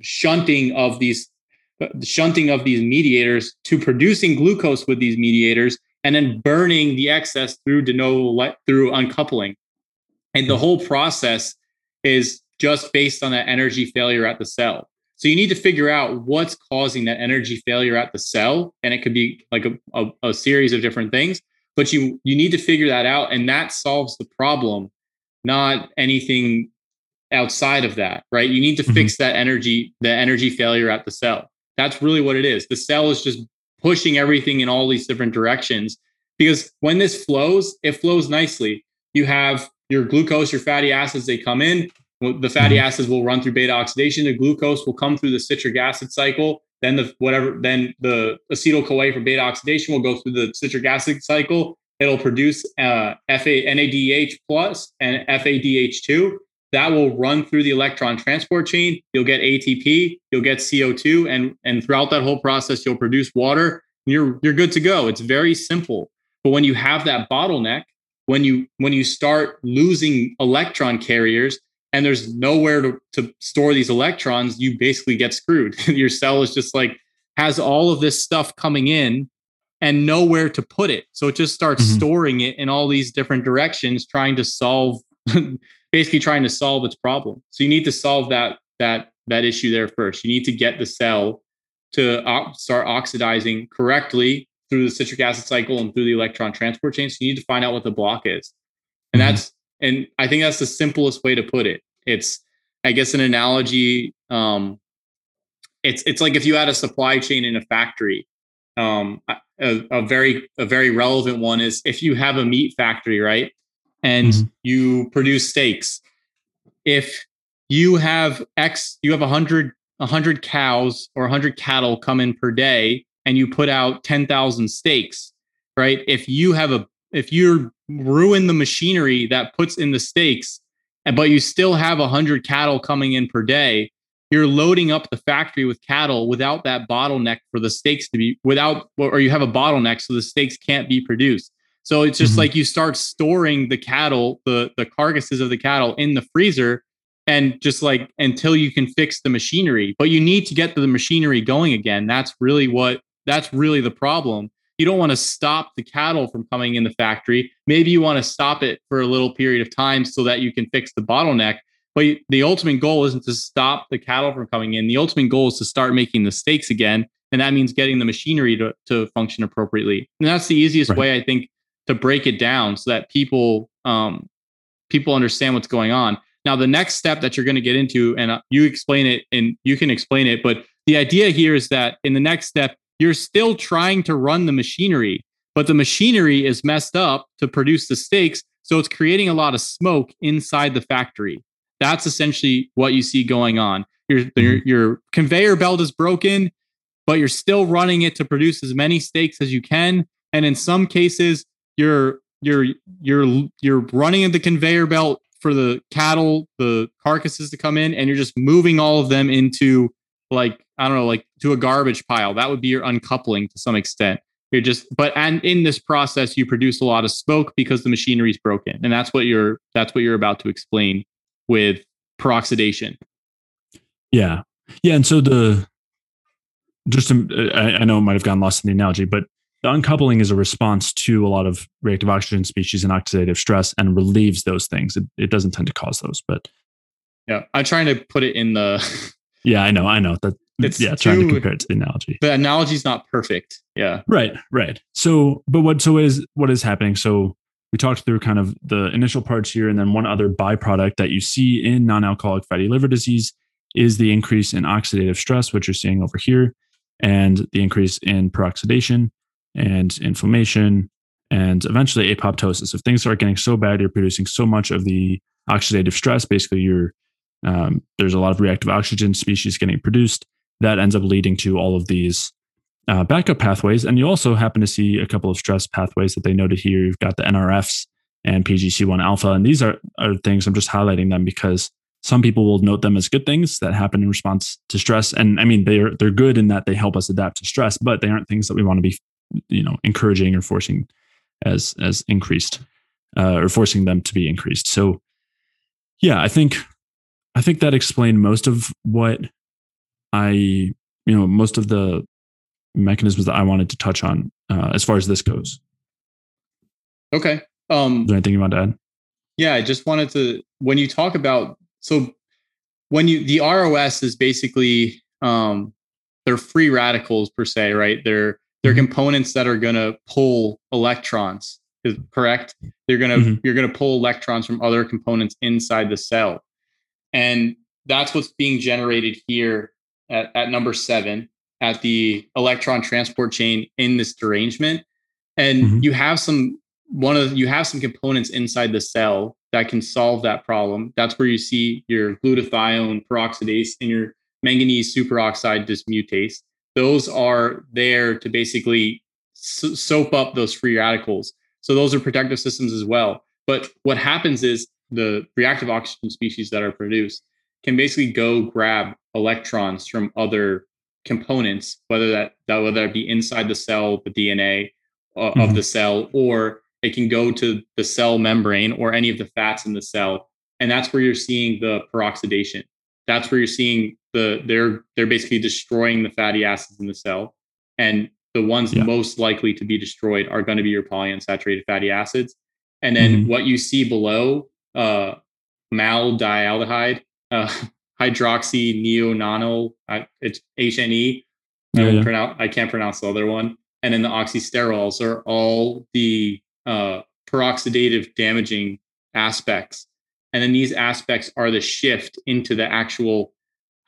shunting of these the shunting of these mediators to producing glucose with these mediators and then burning the excess through de novo through uncoupling. And the whole process is just based on that energy failure at the cell. So you need to figure out what's causing that energy failure at the cell, and it could be like a, a, a series of different things. But you you need to figure that out, and that solves the problem, not anything outside of that, right? You need to mm-hmm. fix that energy, the energy failure at the cell. That's really what it is. The cell is just pushing everything in all these different directions because when this flows, it flows nicely. You have your glucose, your fatty acids, they come in, the fatty mm-hmm. acids will run through beta oxidation. The glucose will come through the citric acid cycle. Then the whatever, then the acetyl CoA for beta oxidation will go through the citric acid cycle. It'll produce uh, FA, NADH plus and FADH2. That will run through the electron transport chain. You'll get ATP. You'll get CO2, and and throughout that whole process, you'll produce water. You're you're good to go. It's very simple. But when you have that bottleneck, when you when you start losing electron carriers, and there's nowhere to, to store these electrons, you basically get screwed. <laughs> Your cell is just like has all of this stuff coming in and nowhere to put it. So it just starts mm-hmm. storing it in all these different directions, trying to solve <laughs> basically trying to solve its problem. So you need to solve that that that issue there first. You need to get the cell to o- start oxidizing correctly through the citric acid cycle and through the electron transport chain. So you need to find out what the block is. And mm-hmm. that's and I think that's the simplest way to put it. It's, I guess, an analogy. Um, it's it's like if you had a supply chain in a factory. Um, a, a very a very relevant one is if you have a meat factory, right, and mm-hmm. you produce steaks. If you have X, you have a hundred a hundred cows or a hundred cattle come in per day, and you put out ten thousand steaks, right? If you have a if you ruin the machinery that puts in the steaks, but you still have 100 cattle coming in per day, you're loading up the factory with cattle without that bottleneck for the steaks to be without or you have a bottleneck so the steaks can't be produced so it's just mm-hmm. like you start storing the cattle the the carcasses of the cattle in the freezer and just like until you can fix the machinery but you need to get the machinery going again that's really what that's really the problem you don't want to stop the cattle from coming in the factory maybe you want to stop it for a little period of time so that you can fix the bottleneck but the ultimate goal isn't to stop the cattle from coming in. The ultimate goal is to start making the steaks again. And that means getting the machinery to, to function appropriately. And that's the easiest right. way, I think, to break it down so that people um, people understand what's going on. Now, the next step that you're going to get into, and uh, you explain it and you can explain it, but the idea here is that in the next step, you're still trying to run the machinery, but the machinery is messed up to produce the steaks. So it's creating a lot of smoke inside the factory. That's essentially what you see going on. Your, mm-hmm. your, your conveyor belt is broken, but you're still running it to produce as many steaks as you can. And in some cases, you're you're you're you're running the conveyor belt for the cattle, the carcasses to come in, and you're just moving all of them into like I don't know, like to a garbage pile. That would be your uncoupling to some extent. You're just, but and in this process, you produce a lot of smoke because the machinery is broken, and that's what you're that's what you're about to explain with peroxidation. Yeah. Yeah. And so the, just to, I, I know it might have gotten lost in the analogy, but the uncoupling is a response to a lot of reactive oxygen species and oxidative stress and relieves those things. It, it doesn't tend to cause those, but yeah, I'm trying to put it in the. <laughs> yeah, I know, I know that. It's yeah, too, trying to compare it to the analogy. The analogy is not perfect. Yeah. Right. Right. So, but what so is what is happening? So we talked through kind of the initial parts here, and then one other byproduct that you see in non alcoholic fatty liver disease is the increase in oxidative stress, which you're seeing over here, and the increase in peroxidation and inflammation, and eventually apoptosis. If things start getting so bad, you're producing so much of the oxidative stress, basically, you're um, there's a lot of reactive oxygen species getting produced that ends up leading to all of these uh, backup pathways. And you also happen to see a couple of stress pathways that they noted here. You've got the NRFs and PGC1 alpha. And these are, are things I'm just highlighting them because some people will note them as good things that happen in response to stress. And I mean, they're, they're good in that they help us adapt to stress, but they aren't things that we want to be, you know, encouraging or forcing as, as increased uh, or forcing them to be increased. So yeah, I think, I think that explained most of what I, you know, most of the mechanisms that I wanted to touch on uh, as far as this goes. Okay. Um, Is there anything you want to add? Yeah, I just wanted to when you talk about so when you the ROS is basically um, they're free radicals per se, right? They're they're mm-hmm. components that are going to pull electrons. Is correct? They're gonna mm-hmm. you're gonna pull electrons from other components inside the cell, and that's what's being generated here at, at number seven at the electron transport chain in this derangement and mm-hmm. you have some one of you have some components inside the cell that can solve that problem that's where you see your glutathione peroxidase and your manganese superoxide dismutase those are there to basically so- soap up those free radicals so those are protective systems as well but what happens is the reactive oxygen species that are produced can basically go grab electrons from other components, whether that, that whether that be inside the cell, the DNA uh, mm-hmm. of the cell, or it can go to the cell membrane or any of the fats in the cell, and that's where you're seeing the peroxidation. That's where you're seeing the they're they're basically destroying the fatty acids in the cell, and the ones yeah. most likely to be destroyed are going to be your polyunsaturated fatty acids. And then mm-hmm. what you see below, uh, maldialdehyde, uh, <laughs> hydroxy neonano. It's HNE. Yeah, I, yeah. Pronounce, I can't pronounce the other one. And then the oxysterols are all the uh, peroxidative damaging aspects. And then these aspects are the shift into the actual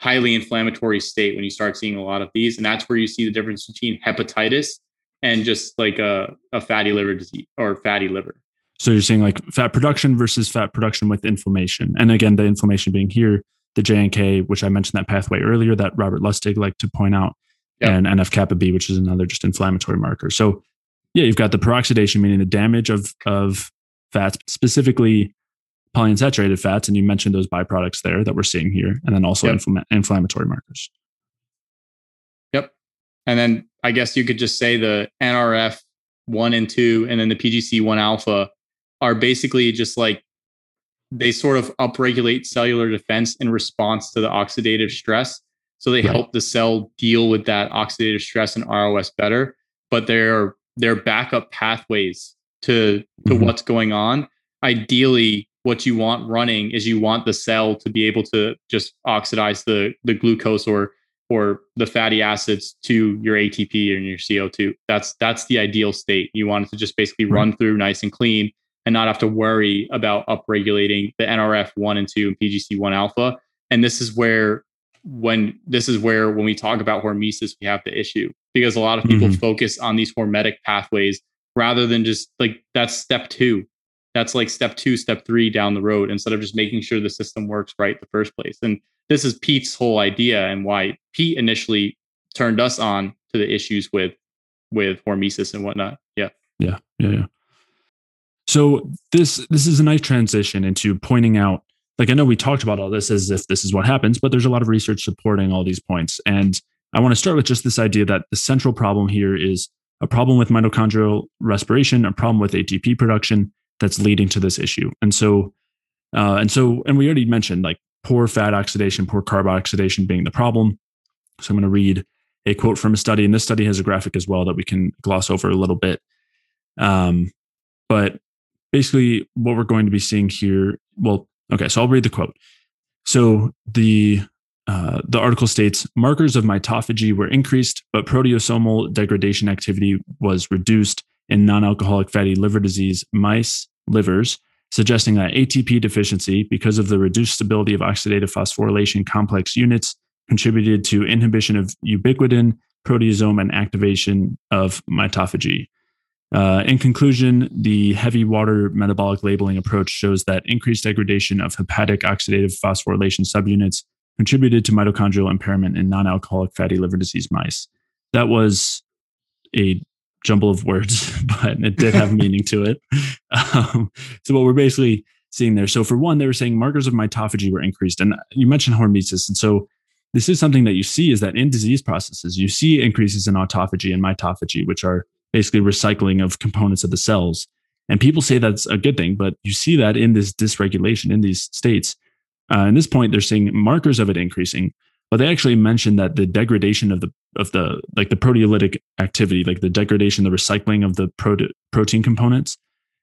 highly inflammatory state when you start seeing a lot of these. And that's where you see the difference between hepatitis and just like a, a fatty liver disease or fatty liver. So you're saying like fat production versus fat production with inflammation. And again, the inflammation being here the JNK, which I mentioned that pathway earlier that Robert Lustig liked to point out, yep. and NF kappa B, which is another just inflammatory marker. So yeah, you've got the peroxidation, meaning the damage of of fats, specifically polyunsaturated fats, and you mentioned those byproducts there that we're seeing here, and then also yep. infl- inflammatory markers. Yep. And then I guess you could just say the NRF one and two, and then the PGC one alpha are basically just like they sort of upregulate cellular defense in response to the oxidative stress. So they right. help the cell deal with that oxidative stress and ROS better, but they're they're backup pathways to to mm-hmm. what's going on. Ideally, what you want running is you want the cell to be able to just oxidize the the glucose or or the fatty acids to your ATP and your CO2. That's that's the ideal state. You want it to just basically run through nice and clean and not have to worry about upregulating the NRF one and two and PGC one alpha. And this is where when this is where when we talk about hormesis, we have the issue because a lot of people mm-hmm. focus on these hormetic pathways rather than just like that's step two. That's like step two, step three down the road instead of just making sure the system works right the first place. And this is Peat's whole idea and why Pete initially turned us on to the issues with with hormesis and whatnot. Yeah. Yeah. Yeah. Yeah. So this this is a nice transition into pointing out like I know we talked about all this as if this is what happens, but there's a lot of research supporting all these points. And I want to start with just this idea that the central problem here is a problem with mitochondrial respiration, a problem with ATP production that's leading to this issue. And so, uh, and so, and we already mentioned like poor fat oxidation, poor carb oxidation being the problem. So I'm going to read a quote from a study, and this study has a graphic as well that we can gloss over a little bit. Um, but basically, what we're going to be seeing here, well, Okay, so I'll read the quote. So the uh, the article states markers of mitophagy were increased, but proteasomal degradation activity was reduced in non-alcoholic fatty liver disease mice livers, suggesting that ATP deficiency, because of the reduced stability of oxidative phosphorylation complex units, contributed to inhibition of ubiquitin, proteasome, and activation of mitophagy. Uh, in conclusion, the heavy water metabolic labeling approach shows that increased degradation of hepatic oxidative phosphorylation subunits contributed to mitochondrial impairment in non alcoholic fatty liver disease mice. That was a jumble of words, <laughs> but it did have meaning to it. Um, so, what we're basically seeing there. So, for one, they were saying markers of mitophagy were increased. And you mentioned hormesis. And so, this is something that you see is that in disease processes, you see increases in autophagy and mitophagy, which are basically recycling of components of the cells. And people say that's a good thing, but you see that in this dysregulation in these states. Uh, at this point, they're seeing markers of it increasing, but they actually mentioned that the degradation of the of the like the proteolytic activity, like the degradation, the recycling of the prote- protein components,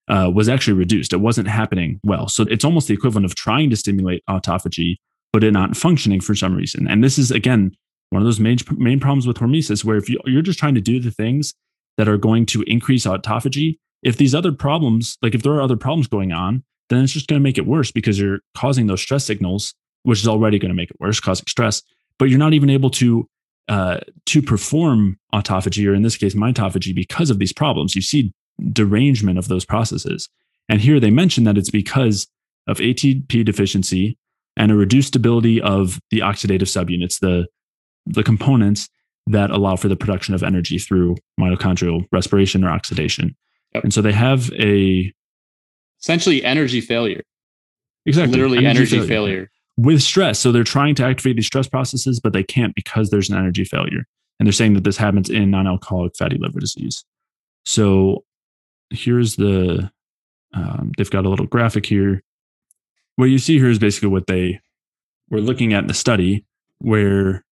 uh, was actually reduced. It wasn't happening well. So it's almost the equivalent of trying to stimulate autophagy, but it not functioning for some reason. And this is again one of those main main problems with hormesis, where if you, you're just trying to do the things that are going to increase autophagy. If these other problems, like if there are other problems going on, then it's just going to make it worse because you're causing those stress signals, which is already going to make it worse, causing stress. But you're not even able to uh, to perform autophagy, or in this case, mitophagy, because of these problems. You see derangement of those processes. And here they mention that it's because of ATP deficiency and a reduced stability of the oxidative subunits, the the components that allow for the production of energy through mitochondrial respiration or oxidation. Yep. And so they have a essentially energy failure. Exactly. Literally energy, energy failure. failure. With stress. So they're trying to activate these stress processes, but they can't because there's an energy failure. And they're saying that this happens in non alcoholic fatty liver disease. So here's the, um, they've got a little graphic here. What you see here is basically what they were looking at in the study, where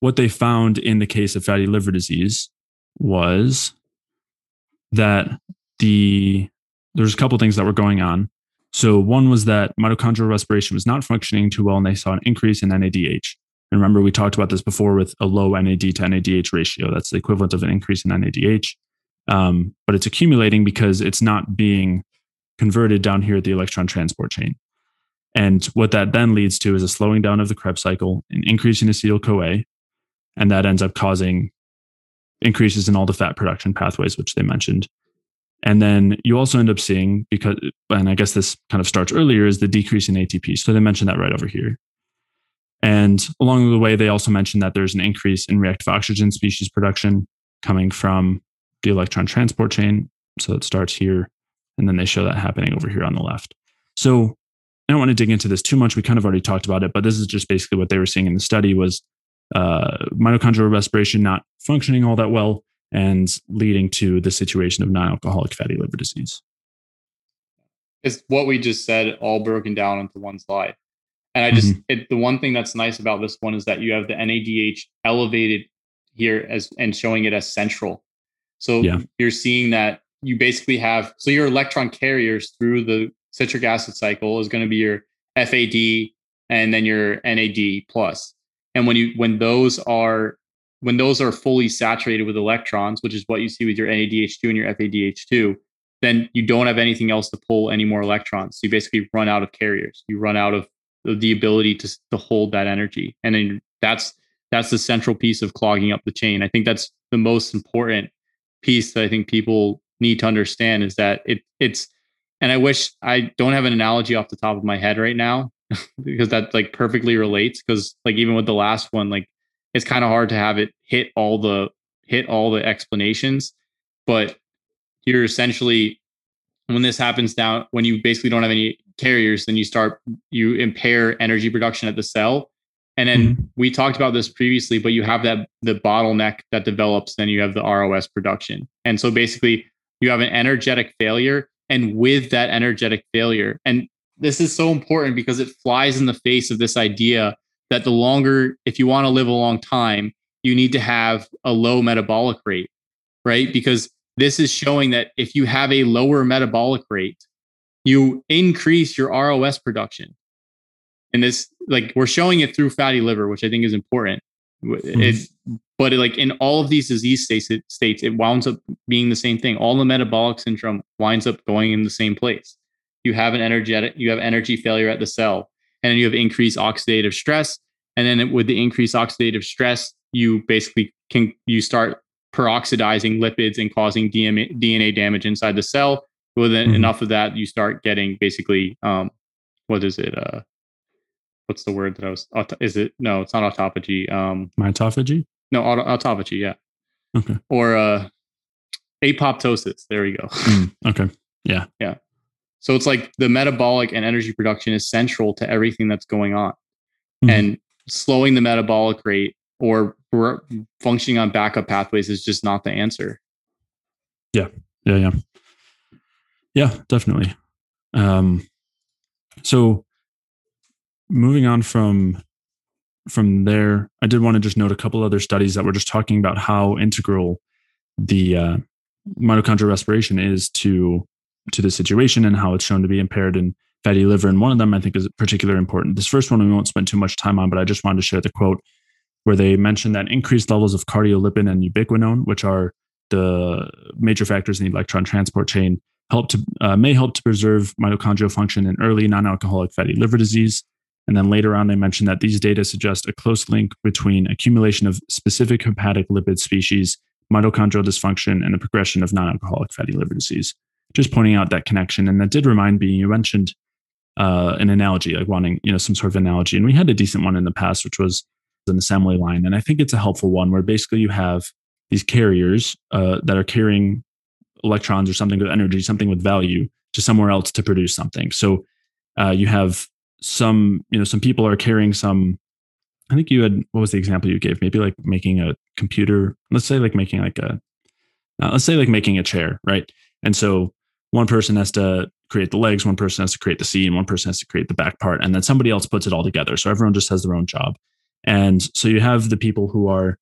what they found in the case of fatty liver disease was that the there's a couple things that were going on. So one was that mitochondrial respiration was not functioning too well, and they saw an increase in NADH. And remember, we talked about this before with a low NAD to NADH ratio. That's the equivalent of an increase in NADH. Um, but it's accumulating because it's not being converted down here at the electron transport chain. And what that then leads to is a slowing down of the Krebs cycle, an increase in acetyl CoA, and that ends up causing increases in all the fat production pathways, which they mentioned. And then you also end up seeing, because, and I guess this kind of starts earlier, is the decrease in ATP. So they mentioned that right over here. And along the way, they also mentioned that there's an increase in reactive oxygen species production coming from the electron transport chain. So it starts here, and then they show that happening over here on the left. So I don't want to dig into this too much. We kind of already talked about it, but this is just basically what they were seeing in the study was uh, mitochondrial respiration not functioning all that well and leading to the situation of non-alcoholic fatty liver disease. It's what we just said, all broken down into one slide. And I just mm-hmm. it, the one thing that's nice about this one is that you have the NADH elevated here as and showing it as central. So yeah. you're seeing that you basically have so your electron carriers through the citric acid cycle is going to be your FAD and then your NAD plus. And when you when those are when those are fully saturated with electrons, which is what you see with your NADH2 and your FADH2, then you don't have anything else to pull any more electrons. So you basically run out of carriers. You run out of the ability to, to hold that energy. And then that's that's the central piece of clogging up the chain. I think that's the most important piece that I think people need to understand is that it it's and I wish I don't have an analogy off the top of my head right now <laughs> because that like perfectly relates because like even with the last one like it's kind of hard to have it hit all the hit all the explanations but you're essentially when this happens down when you basically don't have any carriers then you start you impair energy production at the cell and then mm-hmm. we talked about this previously but you have that the bottleneck that develops then you have the ros production and so basically you have an energetic failure and with that energetic failure and this is so important because it flies in the face of this idea that the longer if you want to live a long time you need to have a low metabolic rate right? Because this is showing that if you have a lower metabolic rate you increase your ros production. And this like we're showing it through fatty liver which i think is important. Mm-hmm. it, but it, like in all of these disease states it, states it winds up being the same thing. All the metabolic syndrome winds up going in the same place. You have an energetic you have energy failure at the cell and then you have increased oxidative stress and then with the increased oxidative stress you basically can you start peroxidizing lipids and causing DNA, DNA damage inside the cell. With mm-hmm. enough of that you start getting basically um what is it uh what's the word that I was is it no it's not autophagy um mitophagy? no auto, autophagy yeah. Okay. Or uh apoptosis. There we go. Mm, okay. Yeah. Yeah. So it's like the metabolic and energy production is central to everything that's going on. Mm-hmm. And slowing the metabolic rate or functioning on backup pathways is just not the answer. Yeah. Yeah. Yeah. Yeah, definitely. Um, so moving on from from there, I did want to just note a couple other studies that were just talking about how integral the uh, mitochondrial respiration is to to the situation and how it's shown to be impaired in fatty liver. And one of them I think is particularly important. This first one we won't spend too much time on, but I just wanted to share the quote where they mentioned that increased levels of cardiolipin and ubiquinone, which are the major factors in the electron transport chain, help to uh, may help to preserve mitochondrial function in early non-alcoholic fatty liver disease. And then later on, they mentioned that these data suggest a close link between accumulation of specific hepatic lipid species, mitochondrial dysfunction, and the progression of non-alcoholic fatty liver disease just pointing out that connection. And that did remind me, you mentioned uh, an analogy, like wanting, you know, some sort of analogy. And we had a decent one in the past, which was an assembly line. And I think it's a helpful one where basically you have these carriers uh, that are carrying electrons or something with energy, something with value to somewhere else to produce something. So uh, you have some, you know, some people are carrying some. I think you had what was the example you gave? Maybe like making a computer. Let's say like making like a, uh, let's say like making a chair, right? And so one person has to create the legs, one person has to create the seat, and one person has to create the back part, and then somebody else puts it all together. So everyone just has their own job. And so you have the people who are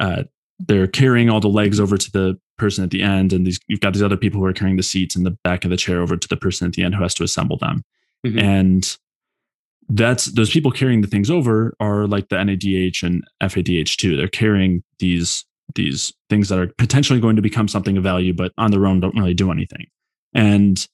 uh, they're carrying all the legs over to the person at the end, and these you've got these other people who are carrying the seats and the back of the chair over to the person at the end who has to assemble them. Mm-hmm. And that's those people carrying the things over are like the NADH and FADH2. They're carrying these these things that are potentially going to become something of value, but on their own don't really do anything. And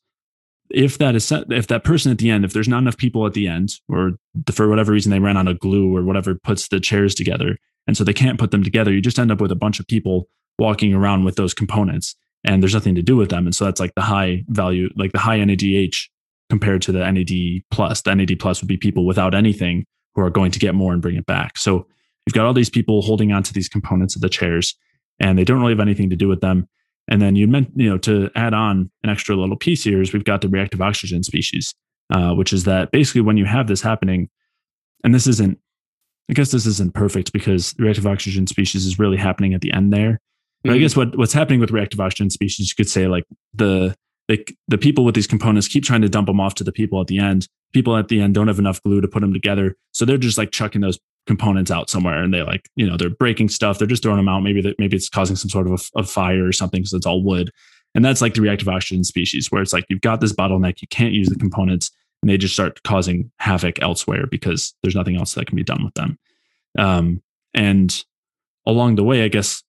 if that is if that person at the end, if there's not enough people at the end, or for whatever reason they ran out of glue or whatever puts the chairs together, and so they can't put them together, you just end up with a bunch of people walking around with those components, and there's nothing to do with them. And so that's like the high value, like the high NADH compared to the NAD plus. The NAD plus would be people without anything who are going to get more and bring it back. So you've got all these people holding on to these components of the chairs, and they don't really have anything to do with them. And then you meant, you know, to add on an extra little piece here is we've got the reactive oxygen species. uh, which is that basically when you have this happening, and this isn't, I guess this isn't perfect because reactive oxygen species is really happening at the end there. But mm-hmm. I guess what what's happening with reactive oxygen species, you could say like the like the people with these components keep trying to dump them off to the people at the end. People at the end don't have enough glue to put them together, so they're just like chucking those components out somewhere, and they like you know they're breaking stuff. They're just throwing them out. Maybe that maybe it's causing some sort of a, a fire or something because it's all wood. And that's like the reactive oxygen species, where it's like you've got this bottleneck, you can't use the components, and they just start causing havoc elsewhere because there's nothing else that can be done with them. Um, and along the way, I guess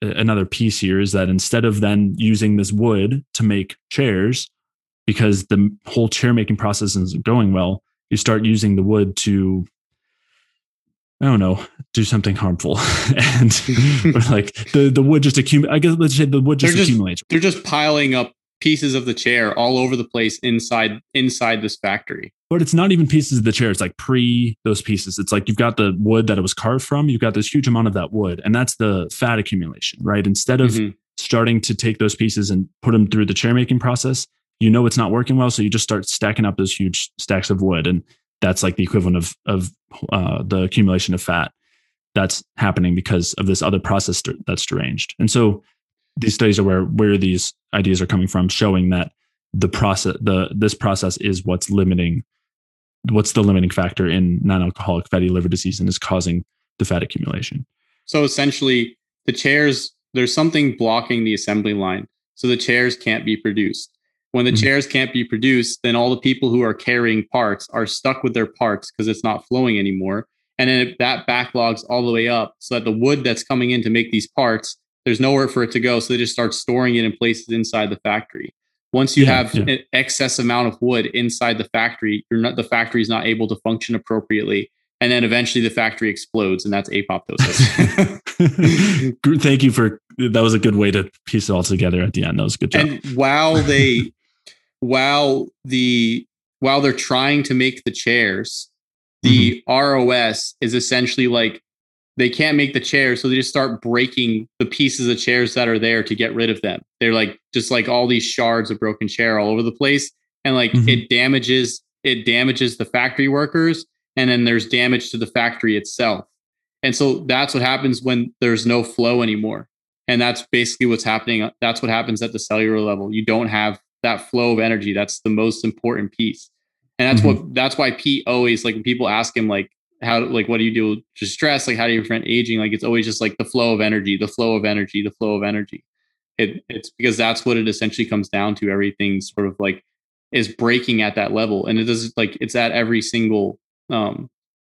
another piece here is that instead of then using this wood to make chairs, because the whole chair making process isn't going well, you start using the wood to I don't know, do something harmful, <laughs> and <laughs> like the the wood just accumulate. I guess let's say the wood just, they're just accumulates. They're just piling up pieces of the chair all over the place inside inside this factory. But it's not even pieces of the chair. It's like pre those pieces. It's like you've got the wood that it was carved from. You've got this huge amount of that wood, and that's the fat accumulation, right? Instead of mm-hmm. starting to take those pieces and put them through the chair making process, you know it's not working well, so you just start stacking up those huge stacks of wood, and that's like the equivalent of of uh, the accumulation of fat that's happening because of this other process that's deranged. And so these studies are where where these ideas are coming from, showing that the process the this process is what's limiting what's the limiting factor in non-alcoholic fatty liver disease and is causing the fat accumulation. So essentially, the chairs there's something blocking the assembly line, so the chairs can't be produced. When the mm-hmm. chairs can't be produced, then all the people who are carrying parts are stuck with their parts because it's not flowing anymore. And then that backlogs all the way up so that the wood that's coming in to make these parts, there's nowhere for it to go. So they just start storing it in places inside the factory. Once you yeah, have yeah. an excess amount of wood inside the factory, you're not the factory is not able to function appropriately. And then eventually the factory explodes, and that's apoptosis. <laughs> Thank you for that was a good way to piece it all together at the end. That was a good job. And while they while the while they're trying to make the chairs, the mm-hmm. ROS is essentially like they can't make the chairs, so they just start breaking the pieces of chairs that are there to get rid of them. They're like just like all these shards of broken chair all over the place, and like mm-hmm. it damages it damages the factory workers, and then there's damage to the factory itself. And so that's what happens when there's no flow anymore. And that's basically what's happening. That's what happens at the cellular level. You don't have that flow of energy. That's the most important piece. And that's mm-hmm. what that's why Peat always like when people ask him like how like what do you do to stress? Like how do you prevent aging? Like it's always just like the flow of energy, the flow of energy, the flow of energy. It, it's because that's what it essentially comes down to. Everything sort of like is breaking at that level. And it does like it's at every single um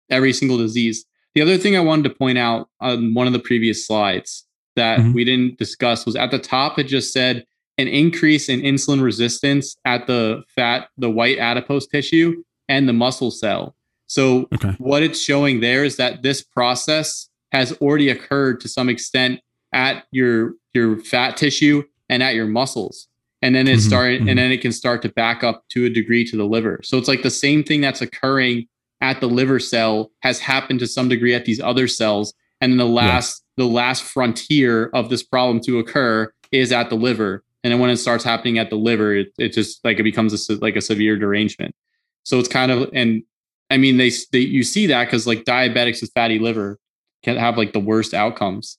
every single disease. The other thing I wanted to point out on one of the previous slides that mm-hmm. we didn't discuss was at the top it just said an increase in insulin resistance at the fat, the white adipose tissue, and the muscle cell. So, okay. what it's showing there is that this process has already occurred to some extent at your your fat tissue and at your muscles. And then it mm-hmm, started, mm-hmm. and then it can start to back up to a degree to the liver. So it's like the same thing that's occurring at the liver cell has happened to some degree at these other cells. And then the last, the last frontier of this problem to occur is at the liver and then when it starts happening at the liver it, it just like it becomes a, like a severe derangement. So it's kind of and i mean they, they you see that because like diabetics with fatty liver can have like the worst outcomes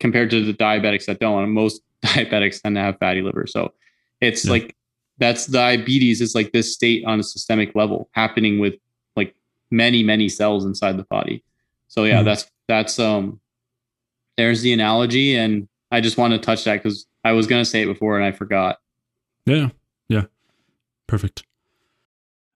compared to the diabetics that don't. And most <laughs> diabetics tend to have fatty liver. So it's yeah. like that's diabetes is like this state on a systemic level happening with like many many cells inside the body. So yeah mm-hmm. that's that's um there's the analogy. And i just want to touch that because I was to say it before and I forgot. Yeah. Yeah. Perfect.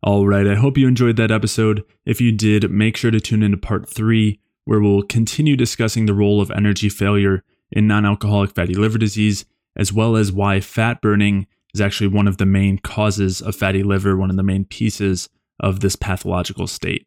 All right. I hope you enjoyed that episode. If you did, make sure to tune into part three, where we'll continue discussing the role of energy failure in non alcoholic fatty liver disease, as well as why fat burning is actually one of the main causes of fatty liver, one of the main pieces of this pathological state.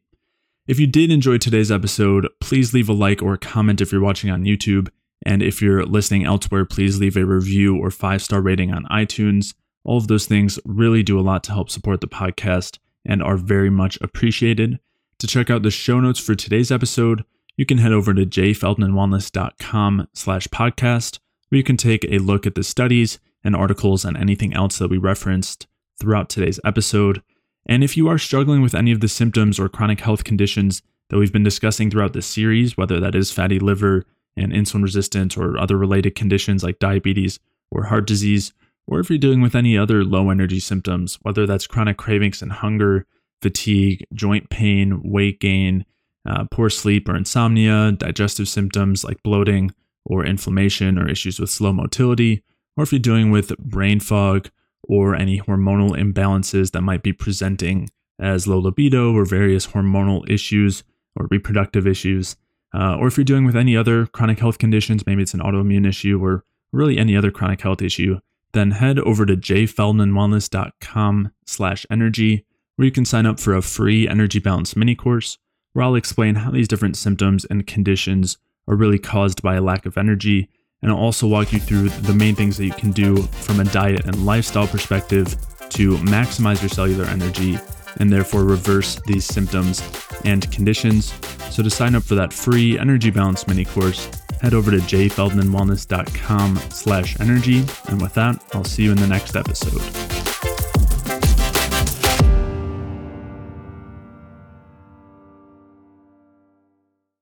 If you did enjoy today's episode, please leave a like or a comment if you're watching on YouTube. And if you're listening elsewhere, please leave a review or five star rating on iTunes. All of those things really do a lot to help support the podcast and are very much appreciated. To check out the show notes for today's episode, you can head over to jayfeldmanwellness.com slash podcast, where you can take a look at the studies and articles and anything else that we referenced throughout today's episode. And if you are struggling with any of the symptoms or chronic health conditions that we've been discussing throughout this series, whether that is fatty liver and insulin resistance or other related conditions like diabetes or heart disease, or if you're dealing with any other low energy symptoms, whether that's chronic cravings and hunger, fatigue, joint pain, weight gain, uh, poor sleep or insomnia, digestive symptoms like bloating or inflammation or issues with slow motility, or if you're dealing with brain fog or any hormonal imbalances that might be presenting as low libido or various hormonal issues or reproductive issues, uh, or if you're dealing with any other chronic health conditions, maybe it's an autoimmune issue or really any other chronic health issue, then head over to jayfeldmanwellness.com slash energy, where you can sign up for a free energy balance mini course, where I'll explain how these different symptoms and conditions are really caused by a lack of energy. And I'll also walk you through the main things that you can do from a diet and lifestyle perspective to maximize your cellular energy and therefore reverse these symptoms and conditions. So to sign up for that free energy balance mini course, head over to jayfeldmanwellness.com slash energy. And with that, I'll see you in the next episode.